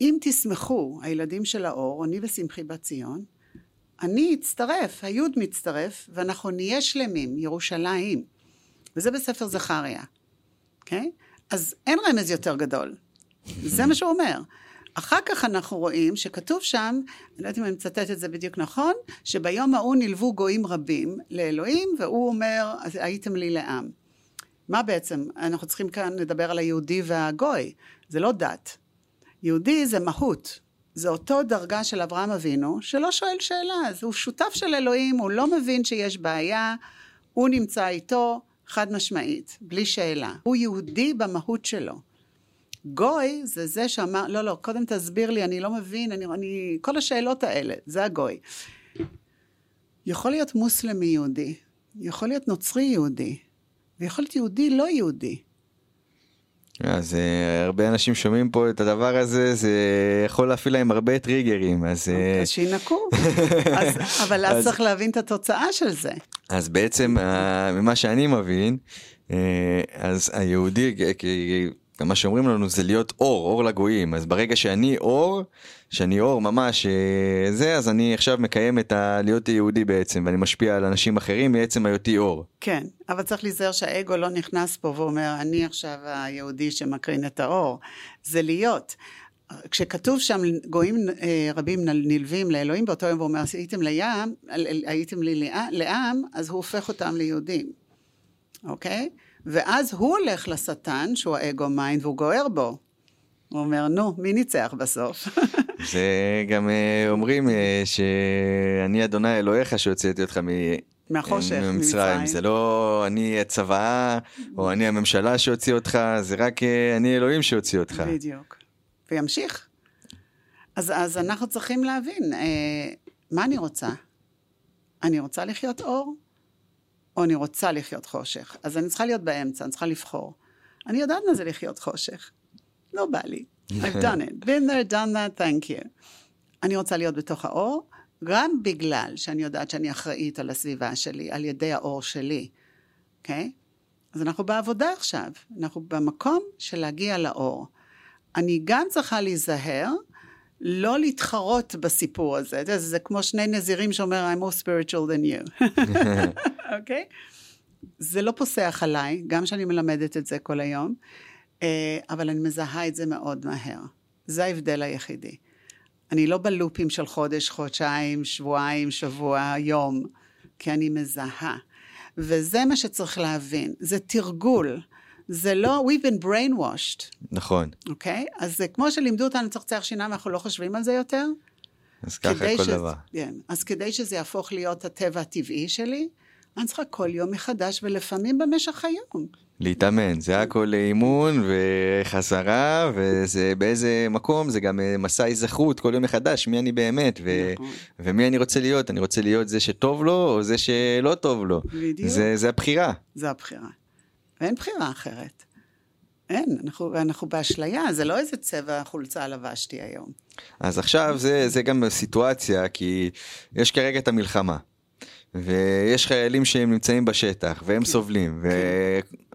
אם תשמחו, הילדים של האור, אני ושמחי בת ציון, אני אצטרף, היוד מצטרף, ואנחנו נהיה שלמים, ירושלים. וזה בספר זכריה, אוקיי? Okay? אז אין רמז יותר גדול. זה מה שהוא אומר. אחר כך אנחנו רואים שכתוב שם, אני לא יודעת אם אני מצטט את זה בדיוק נכון, שביום ההוא נלוו גויים רבים לאלוהים, והוא אומר, הייתם לי לעם. מה בעצם? אנחנו צריכים כאן לדבר על היהודי והגוי, זה לא דת. יהודי זה מהות, זה אותו דרגה של אברהם אבינו, שלא שואל שאלה, אז הוא שותף של אלוהים, הוא לא מבין שיש בעיה, הוא נמצא איתו חד משמעית, בלי שאלה. הוא יהודי במהות שלו. גוי זה זה שאמר, לא, לא, קודם תסביר לי, אני לא מבין, אני, אני, כל השאלות האלה, זה הגוי. יכול להיות מוסלמי יהודי, יכול להיות נוצרי יהודי, ויכול להיות יהודי לא יהודי. אז uh, הרבה אנשים שומעים פה את הדבר הזה, זה יכול להפעיל להם הרבה טריגרים, אז... Uh... אז שינקו, אבל אז צריך להבין את התוצאה של זה. אז בעצם, uh, ממה שאני מבין, אז היהודי, מה שאומרים לנו זה להיות אור, אור לגויים. אז ברגע שאני אור, שאני אור ממש אה, זה, אז אני עכשיו מקיים את ה... להיות יהודי בעצם, ואני משפיע על אנשים אחרים מעצם היותי אור. כן, אבל צריך להיזהר שהאגו לא נכנס פה ואומר, אני עכשיו היהודי שמקרין את האור. זה להיות. כשכתוב שם גויים אה, רבים נלווים לאלוהים באותו יום ואומר הייתם לים, הייתם לי לעם, אז הוא הופך אותם ליהודים, אוקיי? ואז הוא הולך לשטן, שהוא האגו מיינד, והוא גוער בו. הוא אומר, נו, מי ניצח בסוף? זה גם אה, אומרים אה, שאני אדוני אלוהיך שהוצאתי אותך מ... מהחושך, ממצרים. זה לא אני הצוואה, או אני הממשלה שהוציא אותך, זה רק אה, אני אלוהים שהוציא אותך. בדיוק. וימשיך. אז, אז אנחנו צריכים להבין, אה, מה אני רוצה? אני רוצה לחיות אור? או אני רוצה לחיות חושך. אז אני צריכה להיות באמצע, אני צריכה לבחור. אני יודעת מה זה לחיות חושך. לא בא לי. I've done it. been there, done that, thank you. אני רוצה להיות בתוך האור, גם בגלל שאני יודעת שאני אחראית על הסביבה שלי, על ידי האור שלי, אוקיי? Okay? אז אנחנו בעבודה עכשיו, אנחנו במקום של להגיע לאור. אני גם צריכה להיזהר לא להתחרות בסיפור הזה. זה, זה כמו שני נזירים שאומר, I'm more spiritual than you. אוקיי? okay? זה לא פוסח עליי, גם שאני מלמדת את זה כל היום, אה, אבל אני מזהה את זה מאוד מהר. זה ההבדל היחידי. אני לא בלופים של חודש, חודשיים, שבועיים, שבוע, יום, כי אני מזהה. וזה מה שצריך להבין, זה תרגול. זה לא, we've been brainwashed. נכון. אוקיי? Okay? אז זה כמו שלימדו אותנו לצחצח שיניים, אנחנו לא חושבים על זה יותר. אז ככה כל ש... דבר. כן. אז כדי שזה יהפוך להיות הטבע הטבעי שלי, אני צריכה כל יום מחדש ולפעמים במשך היום. להתאמן, זה הכל אימון וחזרה וזה באיזה מקום זה גם אה, מסע היזכרות כל יום מחדש מי אני באמת ו... נכון. ומי אני רוצה להיות אני רוצה להיות זה שטוב לו או זה שלא טוב לו. בדיוק. זה, זה הבחירה. זה הבחירה. ואין בחירה אחרת. אין, אנחנו, אנחנו באשליה, זה לא איזה צבע חולצה לבשתי היום. אז עכשיו זה, זה גם סיטואציה, כי יש כרגע את המלחמה, ויש חיילים שהם נמצאים בשטח, והם כן. סובלים, כן.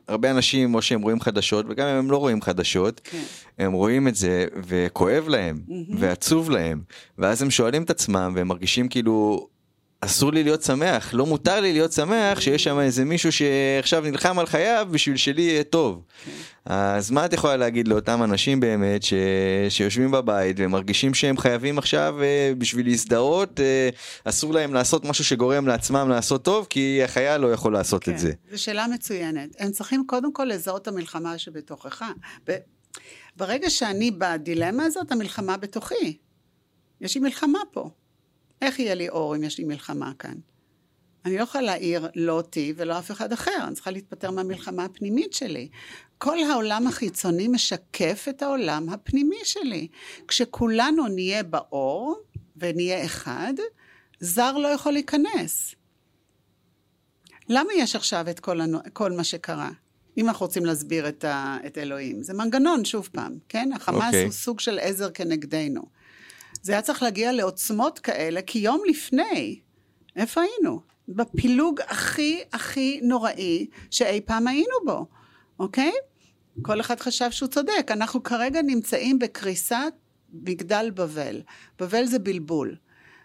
והרבה אנשים, או שהם רואים חדשות, וגם אם הם לא רואים חדשות, כן. הם רואים את זה, וכואב להם, mm-hmm. ועצוב להם, ואז הם שואלים את עצמם, והם מרגישים כאילו, אסור לי להיות שמח, לא מותר לי להיות שמח שיש שם איזה מישהו שעכשיו נלחם על חייו בשביל שלי יהיה טוב. אז מה את יכולה להגיד לאותם אנשים באמת ש... שיושבים בבית ומרגישים שהם חייבים עכשיו אה, בשביל להזדהות, אה, אסור להם לעשות משהו שגורם לעצמם לעשות טוב, כי החייל לא יכול לעשות כן, את זה. זו שאלה מצוינת. הם צריכים קודם כל לזהות את המלחמה שבתוכך. ב- ברגע שאני בדילמה הזאת, המלחמה בתוכי. יש לי מלחמה פה. איך יהיה לי אור אם יש לי מלחמה כאן? אני לא יכולה להעיר לא אותי ולא אף אחד אחר, אני צריכה להתפטר מהמלחמה הפנימית שלי. כל העולם החיצוני משקף את העולם הפנימי שלי. כשכולנו נהיה באור ונהיה אחד, זר לא יכול להיכנס. למה יש עכשיו את כל, הנו... כל מה שקרה? אם אנחנו רוצים להסביר את, ה... את אלוהים. זה מנגנון, שוב פעם, כן? החמאס אוקיי. okay. הוא סוג של עזר כנגדנו. זה היה צריך להגיע לעוצמות כאלה, כי יום לפני, איפה היינו? בפילוג הכי הכי נוראי שאי פעם היינו בו, אוקיי? כל אחד חשב שהוא צודק. אנחנו כרגע נמצאים בקריסת מגדל בבל. בבל זה בלבול.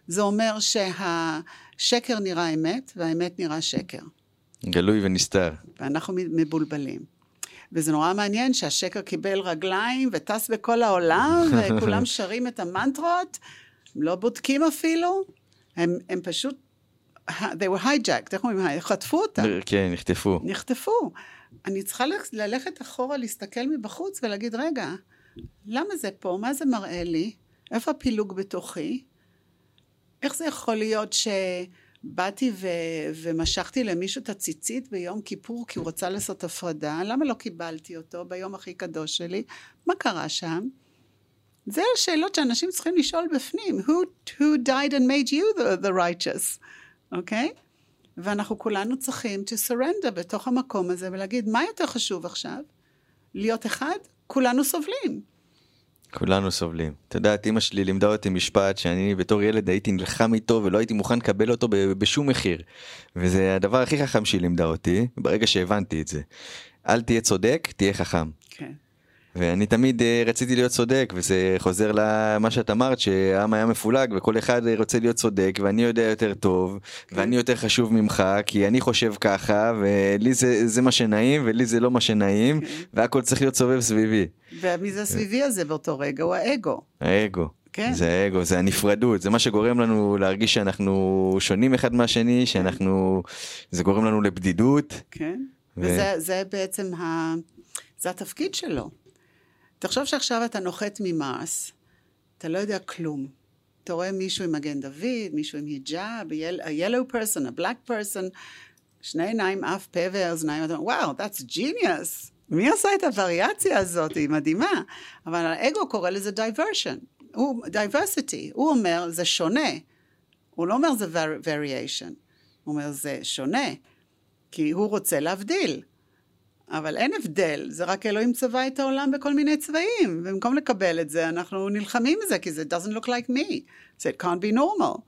זה אומר שהשקר נראה אמת והאמת נראה שקר. גלוי ונסתר. ואנחנו מבולבלים. וזה נורא מעניין שהשקר קיבל רגליים וטס בכל העולם, וכולם שרים את המנטרות, הם לא בודקים אפילו, הם, הם פשוט, they were hijacked, איך אומרים, חטפו אותם, כן, נחטפו. נחטפו. אני צריכה ללכת אחורה, להסתכל מבחוץ ולהגיד, רגע, למה זה פה? מה זה מראה לי? איפה הפילוג בתוכי? איך זה יכול להיות ש... באתי ו- ומשכתי למישהו את הציצית ביום כיפור כי הוא רצה לעשות הפרדה, למה לא קיבלתי אותו ביום הכי קדוש שלי? מה קרה שם? זה השאלות שאנשים צריכים לשאול בפנים. Who, who died and made you the, the righteous, אוקיי? Okay? ואנחנו כולנו צריכים to surrender בתוך המקום הזה ולהגיד, מה יותר חשוב עכשיו? להיות אחד? כולנו סובלים. כולנו סובלים. את יודעת, אמא שלי לימדה אותי משפט שאני בתור ילד הייתי נלחם איתו ולא הייתי מוכן לקבל אותו בשום מחיר. וזה הדבר הכי חכם שהיא לימדה אותי, ברגע שהבנתי את זה. אל תהיה צודק, תהיה חכם. כן. ואני תמיד אה, רציתי להיות צודק, וזה חוזר למה שאת אמרת, שהעם היה מפולג וכל אחד רוצה להיות צודק, ואני יודע יותר טוב, כן. ואני יותר חשוב ממך, כי אני חושב ככה, ולי זה, זה מה שנעים, ולי זה לא מה שנעים, כן. והכל צריך להיות סובב סביבי. ומי זה הסביבי הזה באותו רגע? הוא האגו. האגו. כן. זה האגו, זה הנפרדות, זה מה שגורם לנו להרגיש שאנחנו שונים אחד מהשני, שאנחנו, זה גורם לנו לבדידות. כן, ו... וזה זה בעצם, ה... זה התפקיד שלו. תחשוב שעכשיו אתה נוחת ממרס, אתה לא יודע כלום. אתה רואה מישהו עם מגן דוד, מישהו עם היג'אב, a yellow person, a black person, שני עיניים, אף פה ואוזניים, אתה אומר, וואו, that's genius. מי עשה את הווריאציה הזאת? היא מדהימה. אבל האגו קורא לזה diversion. הוא, diversity. הוא אומר, זה שונה. הוא לא אומר זה variation. הוא אומר, זה שונה. כי הוא רוצה להבדיל. אבל אין הבדל, זה רק אלוהים צבע את העולם בכל מיני צבעים, ובמקום לקבל את זה, אנחנו נלחמים בזה, כי זה doesn't look like me, so it can't be normal,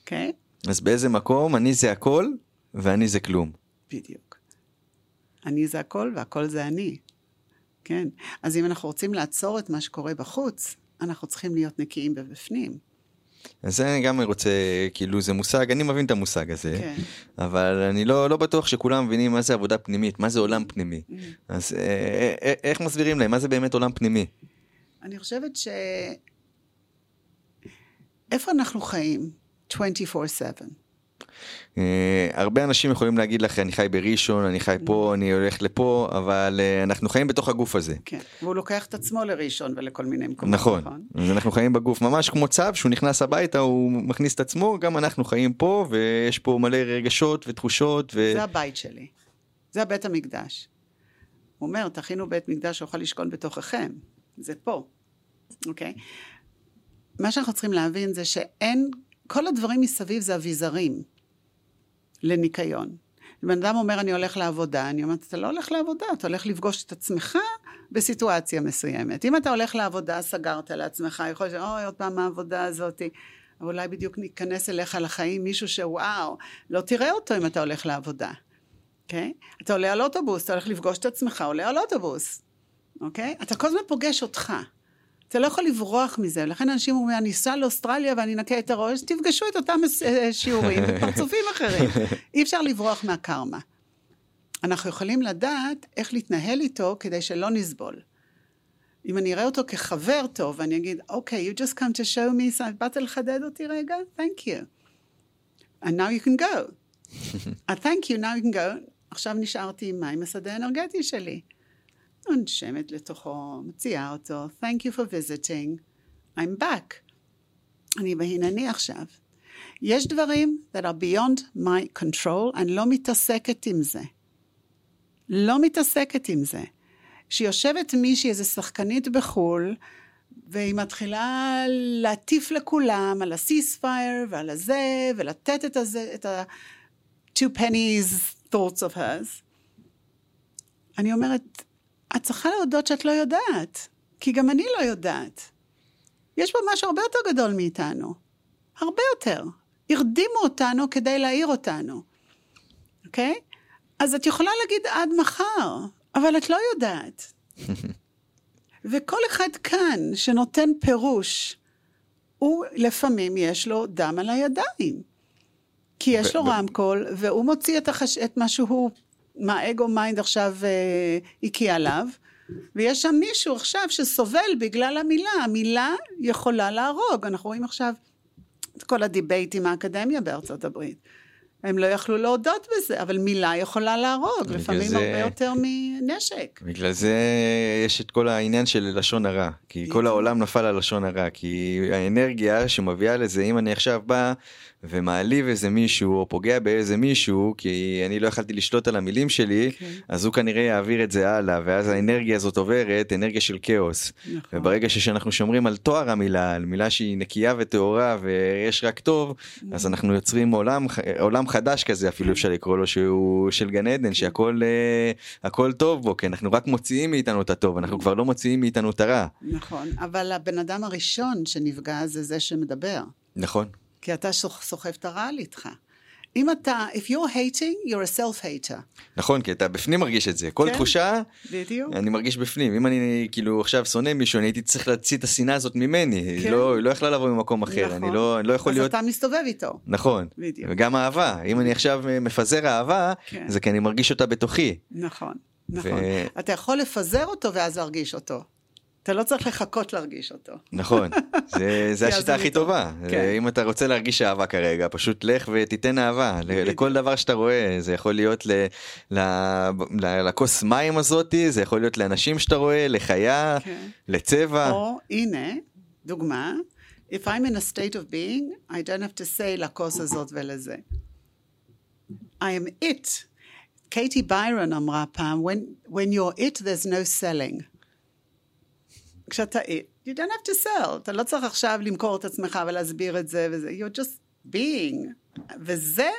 אוקיי? Okay? אז באיזה מקום אני זה הכל, ואני זה כלום. בדיוק. אני זה הכל, והכל זה אני. כן. אז אם אנחנו רוצים לעצור את מה שקורה בחוץ, אנחנו צריכים להיות נקיים בבפנים. אז אני גם רוצה, כאילו זה מושג, אני מבין את המושג הזה, כן. אבל אני לא, לא בטוח שכולם מבינים מה זה עבודה פנימית, מה זה עולם פנימי. Mm. אז אה, אה, איך מסבירים להם, מה זה באמת עולם פנימי? אני חושבת ש... איפה אנחנו חיים? 24/7. Uh, הרבה אנשים יכולים להגיד לך אני חי בראשון אני חי פה אני הולך לפה אבל uh, אנחנו חיים בתוך הגוף הזה. כן, והוא לוקח את עצמו לראשון ולכל מיני מקומות. נכון, אז אנחנו חיים בגוף ממש כמו צב שהוא נכנס הביתה הוא מכניס את עצמו גם אנחנו חיים פה ויש פה מלא רגשות ותחושות. ו... זה הבית שלי, זה הבית המקדש. הוא אומר תכינו בית מקדש שיוכל לשכון בתוככם, זה פה, אוקיי? מה שאנחנו צריכים להבין זה שאין, כל הדברים מסביב זה אביזרים. לניקיון. בן אדם אומר, אני הולך לעבודה, אני אומרת, אתה לא הולך לעבודה, אתה הולך לפגוש את עצמך בסיטואציה מסוימת. אם אתה הולך לעבודה, סגרת לעצמך, יכול להיות, אוי, עוד פעם העבודה הזאת. אבל אולי בדיוק ניכנס אליך לחיים מישהו שוואו, לא תראה אותו אם אתה הולך לעבודה, אוקיי? Okay? אתה עולה על אוטובוס, אתה הולך לפגוש את עצמך, עולה על אוטובוס, אוקיי? Okay? אתה כל הזמן פוגש אותך. אתה לא יכול לברוח מזה, לכן אנשים אומרים, אני אסע לאוסטרליה ואני אנקה את הראש, תפגשו את אותם אה, שיעורים בפרצופים אחרים. אי אפשר לברוח מהקרמה. אנחנו יכולים לדעת איך להתנהל איתו כדי שלא נסבול. אם אני אראה אותו כחבר טוב, ואני אגיד, אוקיי, okay, you just come to show me, באת לחדד אותי רגע? Thank you. And now you can go. uh, thank you, now you can go. עכשיו נשארתי עם מים השדה האנרגטי שלי. ננשמת לתוכו, מציעה אותו, Thank you for visiting, I'm back. אני בהנני עכשיו. יש דברים that are beyond my control, אני לא מתעסקת עם זה. לא מתעסקת עם זה. שיושבת מישהי, איזה שחקנית בחו"ל, והיא מתחילה להטיף לכולם על ה-ceasefire ועל הזה, ולתת את, הזה, את ה-two pennies thoughts of hers. אני אומרת, את צריכה להודות שאת לא יודעת, כי גם אני לא יודעת. יש פה משהו הרבה יותר גדול מאיתנו. הרבה יותר. הרדימו אותנו כדי להעיר אותנו, אוקיי? Okay? אז את יכולה להגיד עד מחר, אבל את לא יודעת. וכל אחד כאן שנותן פירוש, הוא לפעמים יש לו דם על הידיים. כי יש לו רמקול, והוא מוציא את, החש... את מה שהוא, מה האגו מיינד עכשיו אה, הקיא עליו, ויש שם מישהו עכשיו שסובל בגלל המילה, המילה יכולה להרוג. אנחנו רואים עכשיו את כל ה debate עם האקדמיה בארצות הברית. הם לא יכלו להודות בזה, אבל מילה יכולה להרוג, לפעמים זה... הרבה יותר מנשק. בגלל זה יש את כל העניין של לשון הרע, כי כל העולם נפל על לשון הרע, כי האנרגיה שמביאה לזה, אם אני עכשיו בא ומעליב איזה מישהו או פוגע באיזה מישהו כי אני לא יכלתי לשלוט על המילים שלי okay. כן. אז הוא כנראה יעביר את זה הלאה ואז האנרגיה הזאת עוברת אנרגיה של כאוס. נכון. וברגע שאנחנו שומרים על תואר המילה על מילה שהיא נקייה וטהורה ויש רק טוב נכון. אז אנחנו יוצרים עולם עולם חדש כזה אפילו אפשר לקרוא לו שהוא של גן עדן כן. שהכל uh, הכל טוב בו כי אנחנו רק מוציאים מאיתנו את הטוב אנחנו כבר לא מוציאים מאיתנו את הרע. נכון אבל הבן אדם הראשון שנפגע זה זה שמדבר. נכון. כי אתה סוחב את הרעל איתך. אם אתה, if you're hating, you're a self-hater. נכון, כי אתה בפנים מרגיש את זה. כל כן, תחושה, בדיוק. אני מרגיש בפנים. אם אני כאילו עכשיו שונא מישהו, אני הייתי צריך להוציא את השנאה הזאת ממני. כן. היא לא, היא לא יכלה לבוא ממקום אחר. נכון. אני לא, אני לא יכול אז להיות... אז אתה מסתובב איתו. נכון. בדיוק. וגם אהבה. אם אני עכשיו מפזר אהבה, כן. זה כי אני מרגיש אותה בתוכי. נכון, נכון. ו... אתה יכול לפזר אותו ואז להרגיש אותו. אתה לא צריך לחכות להרגיש אותו. נכון, זה, זה השיטה הכי טובה. כן. אם אתה רוצה להרגיש אהבה כרגע, פשוט לך ותיתן אהבה לכל דבר שאתה רואה. זה יכול להיות לכוס מים הזאתי, זה יכול להיות לאנשים שאתה רואה, לחיה, כן. לצבע. או הנה, דוגמה, If I'm in a state of being, I don't have to say לכוס הזאת ולזה. I am it. קייטי ביירון אמרה פעם, when, when you're it, there's no selling. כשאתה, you don't have to sell, אתה לא צריך עכשיו למכור את עצמך ולהסביר את זה וזה, you're just being, וזה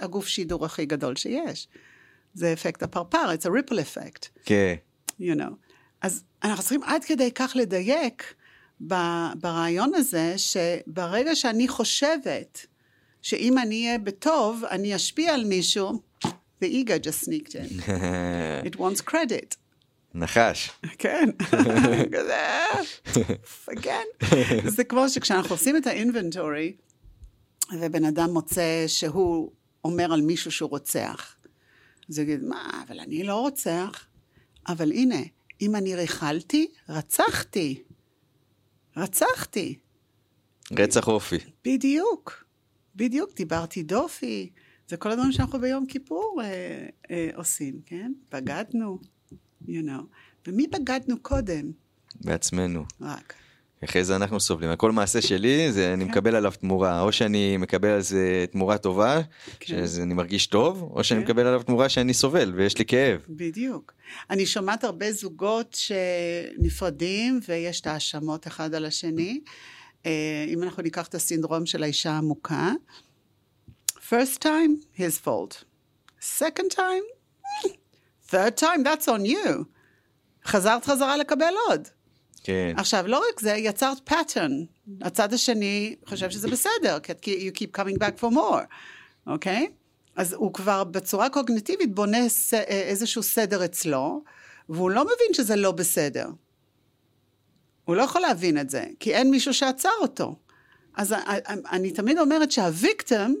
הגוף שידור הכי גדול שיש. זה אפקט הפרפר, it's a ripple effect. כן. Okay. you know. אז אנחנו צריכים עד כדי כך לדייק ברעיון הזה, שברגע שאני חושבת שאם אני אהיה בטוב, אני אשפיע על מישהו, the ego just sneaked in. it wants credit. נחש. כן, כזה, כן. זה כמו שכשאנחנו עושים את האינבנטורי, ובן אדם מוצא שהוא אומר על מישהו שהוא רוצח, אז הוא יגיד, מה, אבל אני לא רוצח. אבל הנה, אם אני ריכלתי, רצחתי. רצחתי. רצח אופי. בדיוק, בדיוק, דיברתי דופי. זה כל הדברים שאנחנו ביום כיפור אה, אה, עושים, כן? בגדנו. You know. ומי בגדנו קודם? בעצמנו. רק. אחרי זה אנחנו סובלים. הכל מעשה שלי, זה אני כן. מקבל עליו תמורה. או שאני מקבל על זה תמורה טובה, כן. שאני מרגיש טוב, או שאני כן. מקבל עליו תמורה שאני סובל ויש לי כאב. בדיוק. אני שומעת הרבה זוגות שנפרדים ויש את האשמות אחד על השני. אה, אם אנחנו ניקח את הסינדרום של האישה המוכה, first time, his fault. second time, third time, that's on you. חזרת חזרה לקבל עוד. כן. עכשיו, לא רק זה, יצרת pattern. הצד השני חושב שזה בסדר, כי you keep coming back for more, אוקיי? Okay? אז הוא כבר בצורה קוגניטיבית בונה ס, איזשהו סדר אצלו, והוא לא מבין שזה לא בסדר. הוא לא יכול להבין את זה, כי אין מישהו שעצר אותו. אז אני תמיד אומרת שהוויקטם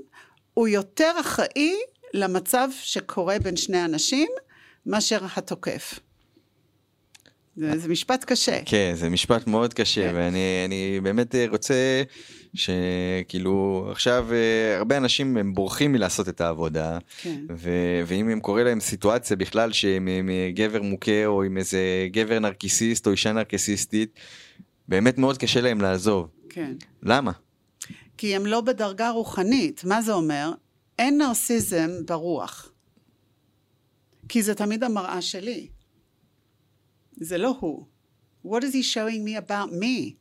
הוא יותר אחראי למצב שקורה בין שני אנשים, מאשר התוקף. זה, זה משפט קשה. כן, זה משפט מאוד קשה, כן. ואני באמת רוצה שכאילו עכשיו אה, הרבה אנשים הם בורחים מלעשות את העבודה, כן. ו- ואם הם קורא להם סיטואציה בכלל שהם עם גבר מוכה או עם איזה גבר נרקיסיסט או אישה נרקיסיסטית, באמת מאוד קשה להם לעזוב. כן. למה? כי הם לא בדרגה רוחנית. מה זה אומר? אין נרסיזם ברוח. כי זה תמיד המראה שלי. זה לא הוא. What is he showing me about me?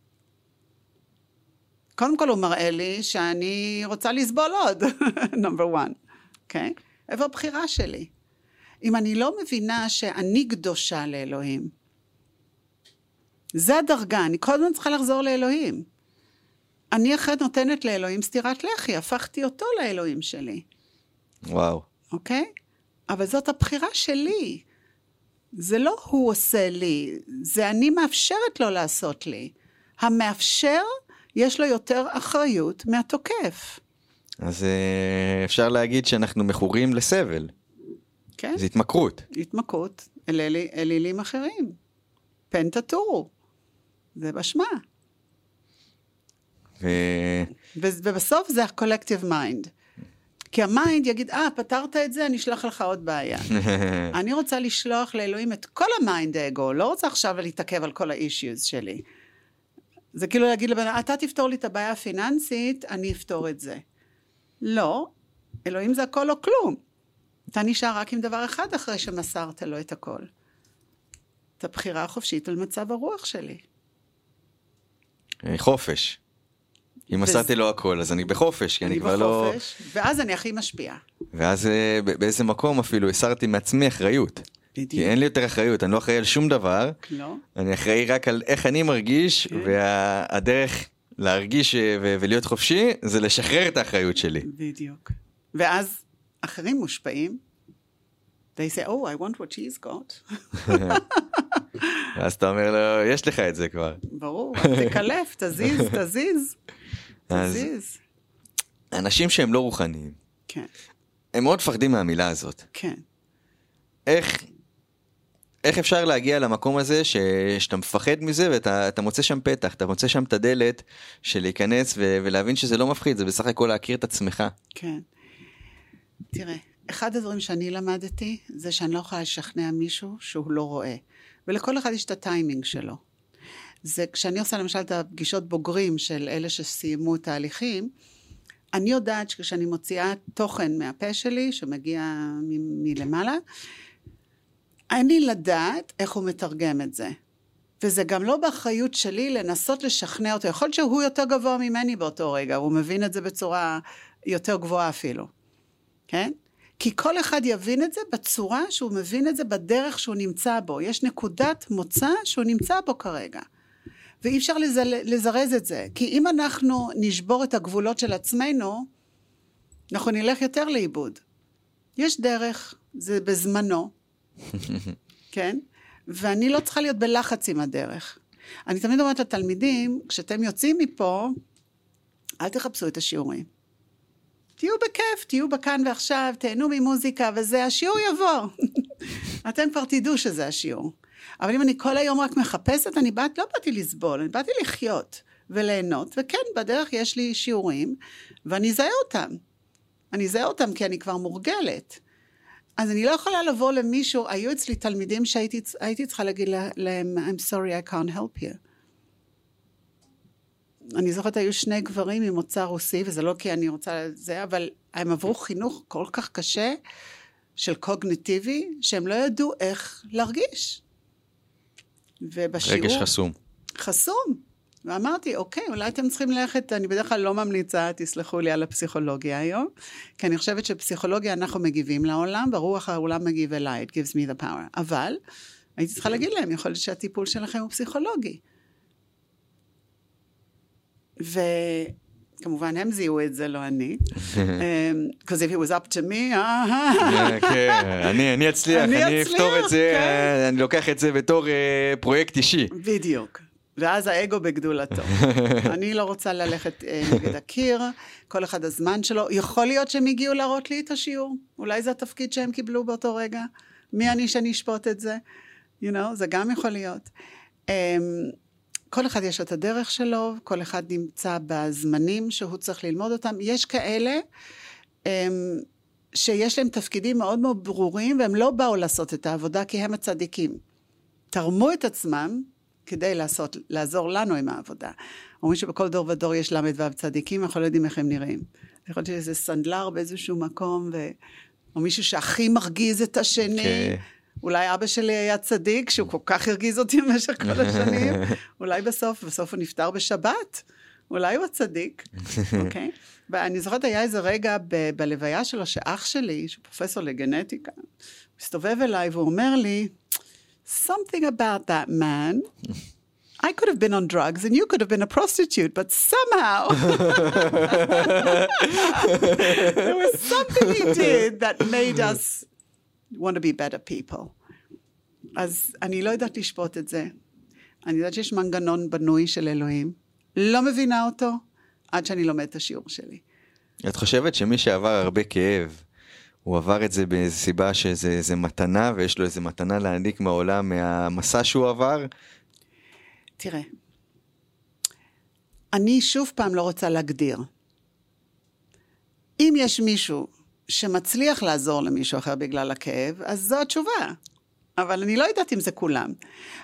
קודם כל הוא מראה לי שאני רוצה לסבול עוד, נאמבר 1, אוקיי? איפה הבחירה שלי? אם אני לא מבינה שאני קדושה לאלוהים, זה הדרגה, אני כל הזמן צריכה לחזור לאלוהים. אני אחרת נותנת לאלוהים סטירת לחי, הפכתי אותו לאלוהים שלי. וואו. אוקיי? אבל זאת הבחירה שלי. זה לא הוא עושה לי, זה אני מאפשרת לו לעשות לי. המאפשר, יש לו יותר אחריות מהתוקף. אז אה, אפשר להגיד שאנחנו מכורים לסבל. כן. זה התמכרות. התמכרות אל אלילים אחרים. פן תטורו. זה בשמע. ו... ובסוף זה ה-collective mind. כי המיינד יגיד, אה, פתרת את זה, אני אשלח לך עוד בעיה. אני רוצה לשלוח לאלוהים את כל המיינד אגו, לא רוצה עכשיו להתעכב על כל האישיוז שלי. זה כאילו להגיד לבן אדם, אתה תפתור לי את הבעיה הפיננסית, אני אפתור את זה. לא, אלוהים זה הכל או כלום. אתה נשאר רק עם דבר אחד אחרי שמסרת לו את הכל. את הבחירה החופשית על מצב הרוח שלי. אה, חופש. אם מסרתי לו הכל אז אני בחופש, כי אני כבר לא... אני בחופש, ואז אני הכי משפיע. ואז אה, באיזה מקום אפילו הסרתי מעצמי אחריות. בדיוק. כי אין לי יותר אחריות, אני לא אחראי על שום דבר. לא. אני אחראי רק על איך אני מרגיש, כן. והדרך להרגיש אה, ולהיות חופשי זה לשחרר את האחריות שלי. בדיוק. ואז אחרים מושפעים. They say, oh, I want what she's got. ואז אתה אומר לו, יש לך את זה כבר. ברור, תקלף, תזיז, תזיז. תזיז. אנשים שהם לא רוחניים. כן. הם מאוד מפחדים מהמילה הזאת. כן. איך, איך אפשר להגיע למקום הזה ש, שאתה מפחד מזה ואתה מוצא שם פתח, אתה מוצא שם את הדלת של להיכנס ו, ולהבין שזה לא מפחיד, זה בסך הכל להכיר את עצמך. כן. תראה, אחד הדברים שאני למדתי זה שאני לא יכולה לשכנע מישהו שהוא לא רואה. ולכל אחד יש את הטיימינג שלו. זה כשאני עושה למשל את הפגישות בוגרים של אלה שסיימו תהליכים, אני יודעת שכשאני מוציאה תוכן מהפה שלי, שמגיע מ- מלמעלה, לי לדעת איך הוא מתרגם את זה. וזה גם לא באחריות שלי לנסות לשכנע אותו. יכול להיות שהוא יותר גבוה ממני באותו רגע, הוא מבין את זה בצורה יותר גבוהה אפילו, כן? כי כל אחד יבין את זה בצורה שהוא מבין את זה בדרך שהוא נמצא בו. יש נקודת מוצא שהוא נמצא בו כרגע. ואי אפשר לזרז את זה. כי אם אנחנו נשבור את הגבולות של עצמנו, אנחנו נלך יותר לאיבוד. יש דרך, זה בזמנו, כן? ואני לא צריכה להיות בלחץ עם הדרך. אני תמיד אומרת לתלמידים, כשאתם יוצאים מפה, אל תחפשו את השיעורים. תהיו בכיף, תהיו בכאן ועכשיו, תהנו ממוזיקה וזה, השיעור יבוא. אתם כבר תדעו שזה השיעור. אבל אם אני כל היום רק מחפשת, אני באת, לא באתי לסבול, אני באתי לחיות וליהנות, וכן, בדרך יש לי שיעורים, ואני אזהה אותם. אני אזהה אותם כי אני כבר מורגלת. אז אני לא יכולה לבוא למישהו, היו אצלי תלמידים שהייתי צריכה להגיד להם, I'm sorry, I can't help you. אני זוכרת, היו שני גברים ממוצא רוסי, וזה לא כי אני רוצה זה, אבל הם עברו חינוך כל כך קשה של קוגניטיבי, שהם לא ידעו איך להרגיש. ובשיעור... רגש חסום. חסום. ואמרתי, אוקיי, אולי אתם צריכים ללכת, אני בדרך כלל לא ממליצה, תסלחו לי על הפסיכולוגיה היום, כי אני חושבת שפסיכולוגיה אנחנו מגיבים לעולם, ורוח העולם מגיב אליי, it gives me the power. אבל הייתי צריכה להגיד להם, יכול להיות שהטיפול שלכם הוא פסיכולוגי. וכמובן הם זיהו את זה, לא אני. Because if it was up to me, אה, כן, אני אצליח, אני אפתור את זה, כן. אני לוקח את זה בתור אה, פרויקט אישי. בדיוק. ואז האגו בגדולתו. אני לא רוצה ללכת אה, נגד הקיר, כל אחד הזמן שלו. יכול להיות שהם הגיעו להראות לי את השיעור, אולי זה התפקיד שהם קיבלו באותו רגע. מי אני שאני אשפוט את זה? you know, זה גם יכול להיות. כל אחד יש את הדרך שלו, כל אחד נמצא בזמנים שהוא צריך ללמוד אותם. יש כאלה um, שיש להם תפקידים מאוד מאוד ברורים, והם לא באו לעשות את העבודה כי הם הצדיקים. תרמו את עצמם כדי לעשות, לעזור לנו עם העבודה. אומרים שבכל דור ודור יש ל"ו צדיקים, אנחנו לא יודעים איך הם נראים. יכול להיות שזה סנדלר באיזשהו מקום, ו... או מישהו שהכי מרגיז את השני. Okay. אולי אבא שלי היה צדיק, שהוא כל כך הרגיז אותי במשך כל השנים. אולי בסוף, בסוף הוא נפטר בשבת. אולי הוא הצדיק, אוקיי? okay? ואני זוכרת, היה איזה רגע ב- בלוויה שלו, שאח שלי, שהוא פרופסור לגנטיקה, מסתובב אליי והוא אומר לי, something about that man. I could have been on drugs and you could have been a prostitute, but somehow there was something he did that made us want to be better people. אז אני לא יודעת לשפוט את זה. אני יודעת שיש מנגנון בנוי של אלוהים. לא מבינה אותו עד שאני לומד את השיעור שלי. את חושבת שמי שעבר הרבה כאב, הוא עבר את זה באיזה סיבה שזה מתנה ויש לו איזה מתנה להעניק מהעולם מהמסע שהוא עבר? תראה, אני שוב פעם לא רוצה להגדיר. אם יש מישהו שמצליח לעזור למישהו אחר בגלל הכאב, אז זו התשובה. אבל אני לא יודעת אם זה כולם.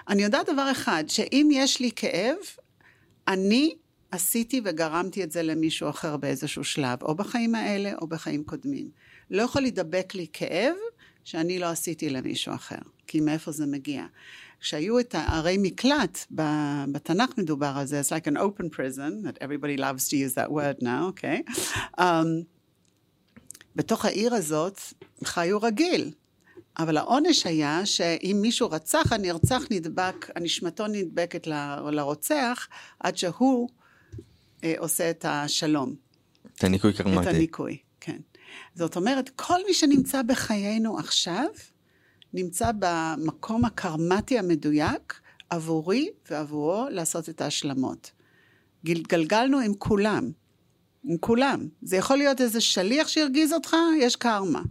אני יודעת דבר אחד, שאם יש לי כאב, אני עשיתי וגרמתי את זה למישהו אחר באיזשהו שלב, או בחיים האלה או בחיים קודמים. לא יכול להידבק לי כאב שאני לא עשיתי למישהו אחר, כי מאיפה זה מגיע. כשהיו את הערי מקלט, בתנ"ך מדובר על זה, it's like an open prison, that everybody loves to use that word now, okay? Um, בתוך העיר הזאת חיו רגיל, אבל העונש היה שאם מישהו רצח, הנרצח נדבק, הנשמתו נדבקת לרוצח, עד שהוא אה, עושה את השלום. את הניקוי קרמטי. את הניקוי, כן. זאת אומרת, כל מי שנמצא בחיינו עכשיו, נמצא במקום הקרמטי המדויק עבורי ועבורו לעשות את ההשלמות. גלגלנו עם כולם, עם כולם. זה יכול להיות איזה שליח שהרגיז אותך, יש קרמה.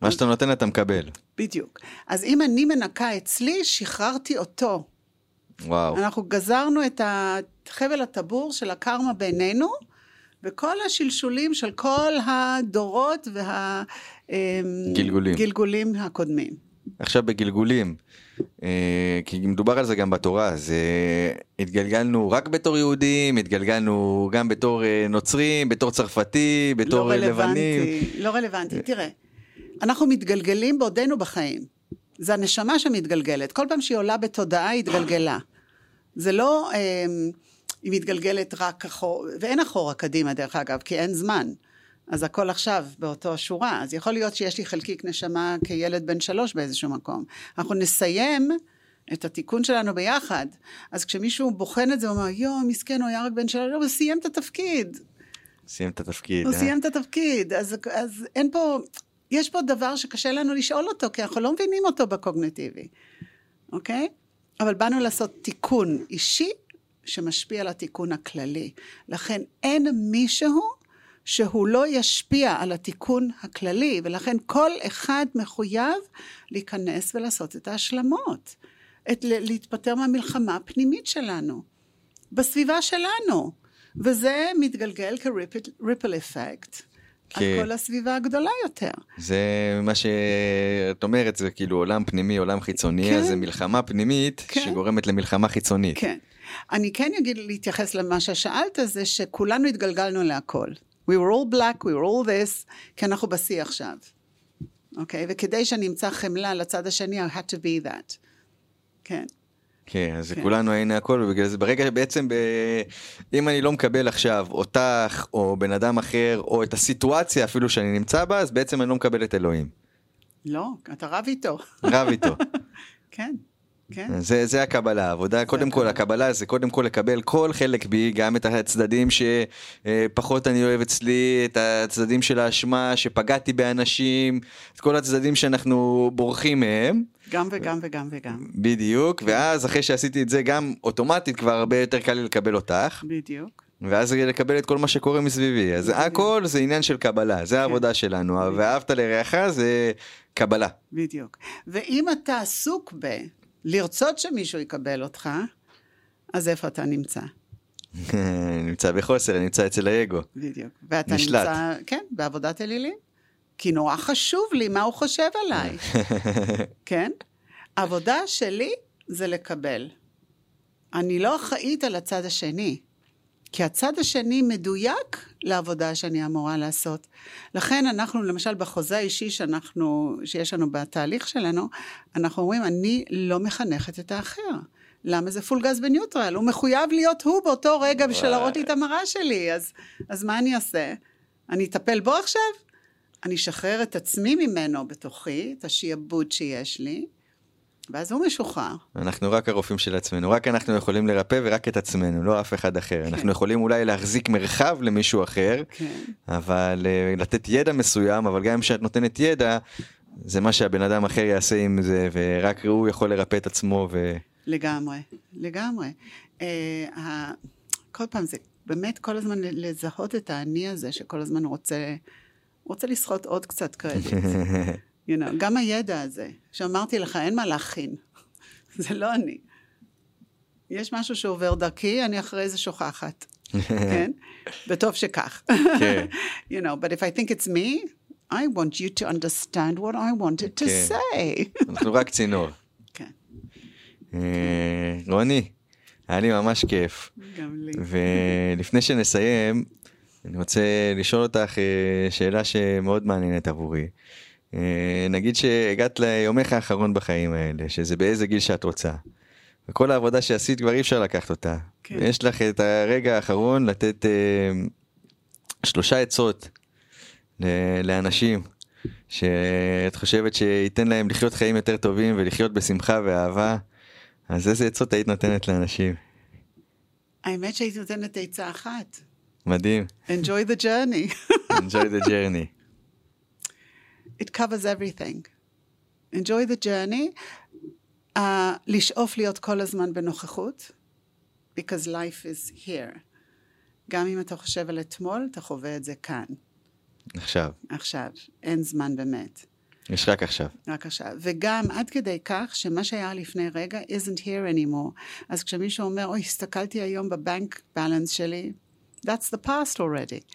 מה שאתה נותן אתה מקבל. בדיוק. אז אם אני מנקה אצלי, שחררתי אותו. וואו. אנחנו גזרנו את חבל הטבור של הקרמה בינינו, וכל השלשולים של כל הדורות והגלגולים הקודמים. עכשיו בגלגולים, אה, כי מדובר על זה גם בתורה, אז אה, התגלגלנו רק בתור יהודים, התגלגלנו גם בתור אה, נוצרים, בתור צרפתי, בתור לא לבנים. לא רלוונטי, תראה, אנחנו מתגלגלים בעודנו בחיים. זה הנשמה שמתגלגלת, כל פעם שהיא עולה בתודעה היא התגלגלה. זה לא... היא מתגלגלת רק אחורה, ואין אחורה קדימה דרך אגב, כי אין זמן. אז הכל עכשיו באותו שורה. אז יכול להיות שיש לי חלקיק נשמה כילד בן שלוש באיזשהו מקום. אנחנו נסיים את התיקון שלנו ביחד. אז כשמישהו בוחן את זה, הוא אומר, יואו, מסכן, הוא היה רק בן שלוש, הוא סיים את התפקיד. סיים את התפקיד. הוא אה? סיים את התפקיד. אז, אז אין פה, יש פה דבר שקשה לנו לשאול אותו, כי אנחנו לא מבינים אותו בקוגנטיבי, אוקיי? אבל באנו לעשות תיקון אישי שמשפיע על התיקון הכללי. לכן אין מישהו שהוא לא ישפיע על התיקון הכללי, ולכן כל אחד מחויב להיכנס ולעשות את ההשלמות. את, להתפטר מהמלחמה הפנימית שלנו, בסביבה שלנו. וזה מתגלגל כריפל אפקט. על כל הסביבה הגדולה יותר. זה מה שאת אומרת, זה כאילו עולם פנימי, עולם חיצוני, כן. אז זה מלחמה פנימית כן. שגורמת למלחמה חיצונית. כן. אני כן אגיד להתייחס למה ששאלת, זה שכולנו התגלגלנו להכל. We were all black, we were all this, כי אנחנו בשיא עכשיו. אוקיי? Okay? וכדי שאני אמצא חמלה לצד השני, I had to be that. כן. כן, אז כן. כולנו היינו הכל, ובגלל זה ברגע שבעצם, ב... אם אני לא מקבל עכשיו אותך, או בן אדם אחר, או את הסיטואציה אפילו שאני נמצא בה, אז בעצם אני לא מקבל את אלוהים. לא, אתה רב איתו. רב איתו. כן. כן? זה, זה הקבלה, עבודה, קודם כל הקבלה זה קודם כל לקבל כל חלק בי, גם את הצדדים שפחות אני אוהב אצלי, את הצדדים של האשמה, שפגעתי באנשים, את כל הצדדים שאנחנו בורחים מהם. גם וגם וגם וגם. בדיוק, ואז אחרי שעשיתי את זה גם אוטומטית כבר הרבה יותר קל לי לקבל אותך. בדיוק. ואז לקבל את כל מה שקורה מסביבי, אז הכל זה עניין של קבלה, זה העבודה שלנו, ואהבת לרעך זה קבלה. בדיוק. ואם אתה עסוק ב... לרצות שמישהו יקבל אותך, אז איפה אתה נמצא? נמצא בחוסר, נמצא אצל האגו. בדיוק. ואתה נשלט. נמצא, כן, בעבודת אלילים. כי נורא חשוב לי מה הוא חושב עליי, כן? העבודה שלי זה לקבל. אני לא אחראית על הצד השני. כי הצד השני מדויק לעבודה שאני אמורה לעשות. לכן אנחנו, למשל, בחוזה האישי שאנחנו, שיש לנו בתהליך שלנו, אנחנו אומרים, אני לא מחנכת את האחר. למה זה פול גז בניוטרל? הוא מחויב להיות הוא באותו רגע בשביל להראות לי את המראה שלי, אז, אז מה אני אעשה? אני אטפל בו עכשיו? אני אשחרר את עצמי ממנו בתוכי, את השיעבוד שיש לי, ואז הוא משוחרר. אנחנו רק הרופאים של עצמנו, רק אנחנו יכולים לרפא ורק את עצמנו, לא אף אחד אחר. כן. אנחנו יכולים אולי להחזיק מרחב למישהו אחר, כן. אבל uh, לתת ידע מסוים, אבל גם כשאת נותנת ידע, זה מה שהבן אדם אחר יעשה עם זה, ורק הוא יכול לרפא את עצמו. ו... לגמרי, לגמרי. Uh, כל פעם זה באמת כל הזמן לזהות את האני הזה, שכל הזמן רוצה, רוצה לסחוט עוד קצת קרדיט. you know, גם הידע הזה, שאמרתי לך, אין מה להכין. זה לא אני. יש משהו שעובר דרכי, אני אחרי זה שוכחת. כן? וטוב שכך. כן. you know, but if I think it's me, I want you to understand what I wanted to כן. say. אנחנו רק צינור. כן. אה, רוני, היה לי ממש כיף. גם לי. ולפני שנסיים, אני רוצה לשאול אותך אה, שאלה שמאוד מעניינת עבורי. אה, נגיד שהגעת ליומך האחרון בחיים האלה, שזה באיזה גיל שאת רוצה. וכל העבודה שעשית כבר אי אפשר לקחת אותה. כן. ויש לך את הרגע האחרון לתת אה, שלושה עצות לאנשים שאת חושבת שייתן להם לחיות חיים יותר טובים ולחיות בשמחה ואהבה. אז איזה עצות היית נותנת לאנשים? האמת שהייתי נותנת עצה אחת. מדהים. enjoy the journey. enjoy the journey. It covers everything. enjoy the journey. Uh, לשאוף להיות כל הזמן בנוכחות, because life is here. גם אם אתה חושב על אתמול, אתה חווה את זה כאן. עכשיו. עכשיו. אין זמן באמת. יש רק עכשיו. רק עכשיו. וגם עד כדי כך שמה שהיה לפני רגע isn't here anymore. אז כשמישהו אומר, אוי, הסתכלתי היום בבנק בלנס שלי, that's the past already.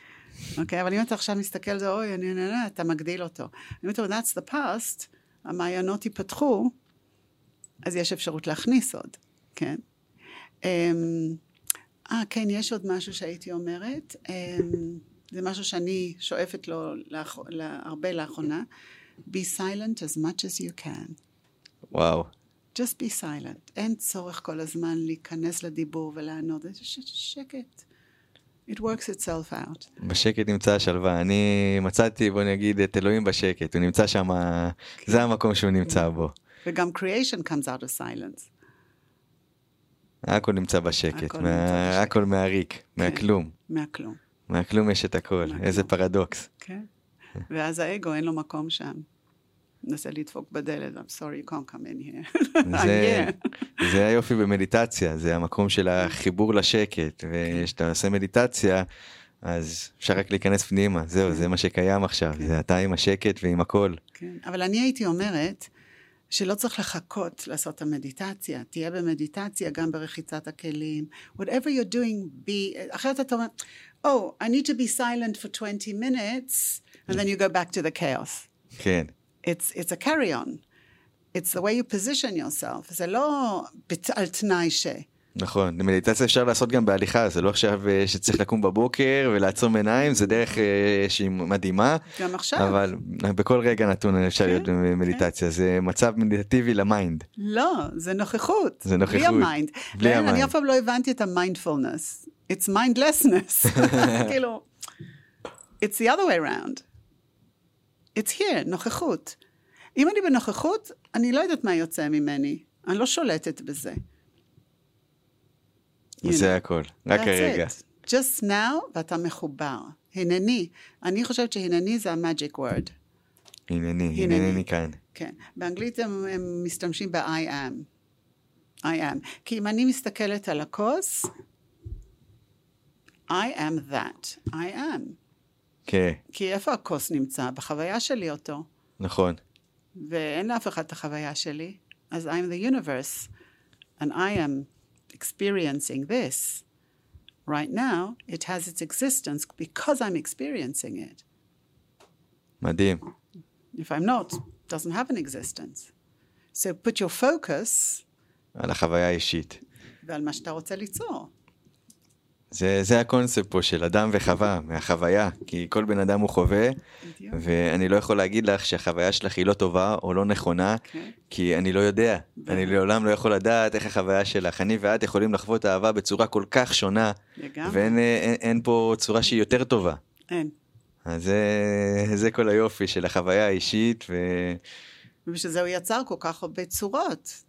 אוקיי? אבל אם אתה עכשיו מסתכל על זה, אוי, אני, אני, אתה מגדיל אותו. אם אתה אומר, that's the past, המעיינות ייפתחו, אז יש אפשרות להכניס עוד, כן? אמ, אה, כן, יש עוד משהו שהייתי אומרת. אמ, זה משהו שאני שואפת לו לאח... הרבה לאחרונה. be silent as much as you can. וואו. just be silent. אין צורך כל הזמן להיכנס לדיבור ולענות. זה שקט. It works itself out. בשקט נמצא השלווה. אני מצאתי, בוא נגיד, את אלוהים בשקט. הוא נמצא שם, כן. זה המקום שהוא נמצא בו. וגם creation comes out of silence. הכל נמצא בשקט, הכל, מה... נמצא בשקט. הכל מהריק, כן. מהכלום. מהכלום. מהכלום יש את הכל, מהכלום. איזה פרדוקס. כן, ואז האגו אין לו מקום שם. מנסה לדפוק בדלת, I'm sorry, you can't come in here. זה, זה היופי במדיטציה, זה המקום של החיבור לשקט, וכשאתה עושה מדיטציה, אז אפשר רק להיכנס פנימה, זהו, זה מה שקיים עכשיו, כן. זה אתה עם השקט ועם הכל. כן, אבל אני הייתי אומרת, שלא צריך לחכות לעשות את המדיטציה, תהיה במדיטציה גם ברחיצת הכלים, whatever you're doing, be, אחרת אתה אומר, oh, I need to be silent for 20 minutes, and then you go back to the chaos. כן. It's, it's a carry-on. It's the way you position yourself. זה לא על תנאי ש... נכון, מדיטציה אפשר לעשות גם בהליכה, זה לא עכשיו אה, שצריך לקום בבוקר ולעצום עיניים, זה דרך אה, שהיא מדהימה. גם עכשיו. אבל בכל רגע נתון אפשר כן, להיות במדיטציה, כן. זה מצב מדיטטיבי למיינד. לא, זה נוכחות. זה נוכחות. בלי המיינד. בלי המיינד. אני אף פעם לא הבנתי את ה mindfulness. It's mindlessness. כאילו, it's the other way around. It's here, נוכחות. אם אני בנוכחות, אני לא יודעת מה יוצא ממני. אני לא שולטת בזה. זה know. הכל, רק הרגע. it. just now, ואתה מחובר. הנני. אני חושבת שהנני זה word. הנני, הנני. הנני כאן. כן. באנגלית הם, הם משתמשים ב-I am. I am. כי אם אני מסתכלת על הכוס, I am that. I am. כן, כי איפה הכוס נמצא? בחוויה שלי אותו. נכון. ואין לאף אחד את החוויה שלי. אז I'm the universe, and I am experiencing this. Right now, it has its existence because I'm experiencing it. מדהים. If I'm not, it doesn't have an existence. So put your focus על החוויה האישית. ועל מה שאתה רוצה ליצור. זה, זה הקונספט פה של אדם וחווה, מהחוויה, כי כל בן אדם הוא חווה, בדיוק. ואני לא יכול להגיד לך שהחוויה שלך היא לא טובה או לא נכונה, כן. כי אני לא יודע. אני לעולם לא יכול לדעת איך החוויה שלך. אני ואת יכולים לחוות אהבה בצורה כל כך שונה, לגמרי. ואין אה, אין, אין פה צורה שהיא יותר טובה. אין. אז זה, זה כל היופי של החוויה האישית, ו... ובשביל זה הוא יצר כל כך הרבה צורות.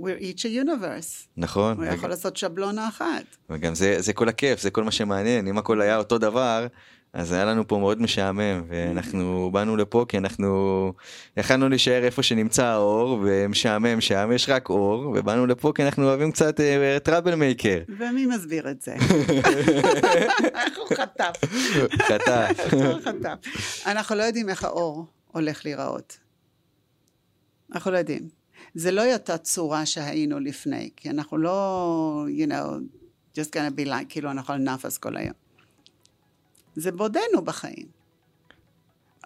We're each a universe. נכון, הוא יכול לעשות שבלונה אחת. וגם זה, זה כל הכיף, זה כל מה שמעניין, אם הכל היה אותו דבר, אז היה לנו פה מאוד משעמם, ואנחנו באנו לפה כי אנחנו יכלנו להישאר איפה שנמצא האור, ומשעמם שם, יש רק אור, ובאנו לפה כי אנחנו אוהבים קצת טראבל מייקר. ומי מסביר את זה? איך הוא חטף? חטף. אנחנו לא יודעים איך האור הולך להיראות. אנחנו לא יודעים. זה לא אותה צורה שהיינו לפני, כי אנחנו לא, you know, just gonna be like, כאילו אנחנו על נאפס כל היום. זה בעודנו בחיים.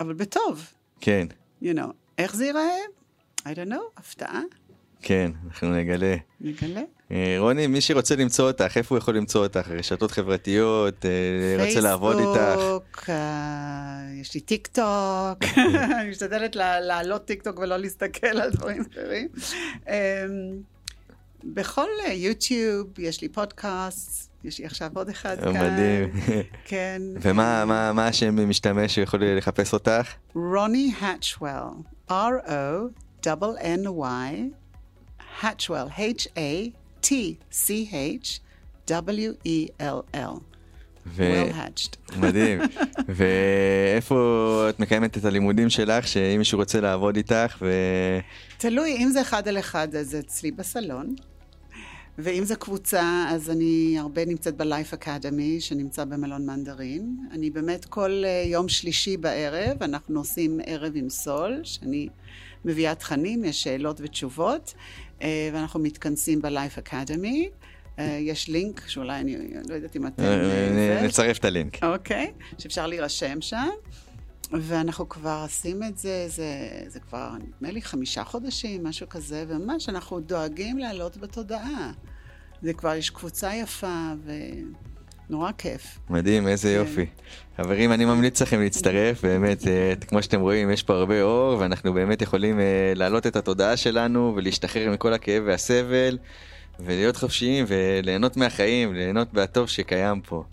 אבל בטוב, כן, you know. איך זה ייראה? I don't know, הפתעה, כן, אנחנו נגלה. נגלה. אה, רוני, מי שרוצה למצוא אותך, איפה הוא יכול למצוא אותך? רשתות חברתיות, אה, רוצה לעבוד איתך? פייסבוק, אה, יש לי טיק טוק, אני משתדלת לה- להעלות טיק טוק ולא להסתכל על דברים אחרים. בכל יוטיוב יש לי פודקאסט, יש לי עכשיו עוד אחד כאן. מדהים. כן. ומה מה, מה השם משתמש שיכול לחפש אותך? רוני האצ'וול, R-O-N-N-Y, האצ'וול, H-A-T-C-H-W-E-L-L. ו... well hatched. מדהים. ואיפה את מקיימת את הלימודים שלך, שאם מישהו רוצה לעבוד איתך, ו... תלוי, אם זה אחד על אחד, אז אצלי בסלון. ואם זה קבוצה, אז אני הרבה נמצאת ב-Life Academy, שנמצא במלון מנדרין. אני באמת כל אה, יום שלישי בערב, אנחנו עושים ערב עם סול, שאני מביאה תכנים, יש שאלות ותשובות, ואנחנו מתכנסים ב-Life Academy. אה, יש לינק, שאולי אני לא יודעת אם אתם... אה. נצרף את הלינק. אוקיי, שאפשר להירשם שם. ואנחנו כבר עושים את זה, זה, זה כבר, נדמה לי, חמישה חודשים, משהו כזה, וממש אנחנו דואגים לעלות בתודעה. זה כבר, יש קבוצה יפה, ונורא כיף. מדהים, איזה כן. יופי. חברים, אני ממליץ לכם להצטרף, באמת, אה, כמו שאתם רואים, יש פה הרבה אור, ואנחנו באמת יכולים אה, להעלות את התודעה שלנו, ולהשתחרר מכל הכאב והסבל, ולהיות חופשיים, וליהנות מהחיים, ליהנות מהטוב שקיים פה.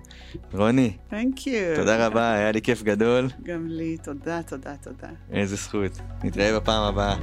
רוני, Thank you. תודה רבה, היה לי כיף גדול, גם לי, תודה, תודה, תודה. איזה זכות. נתראה בפעם הבאה.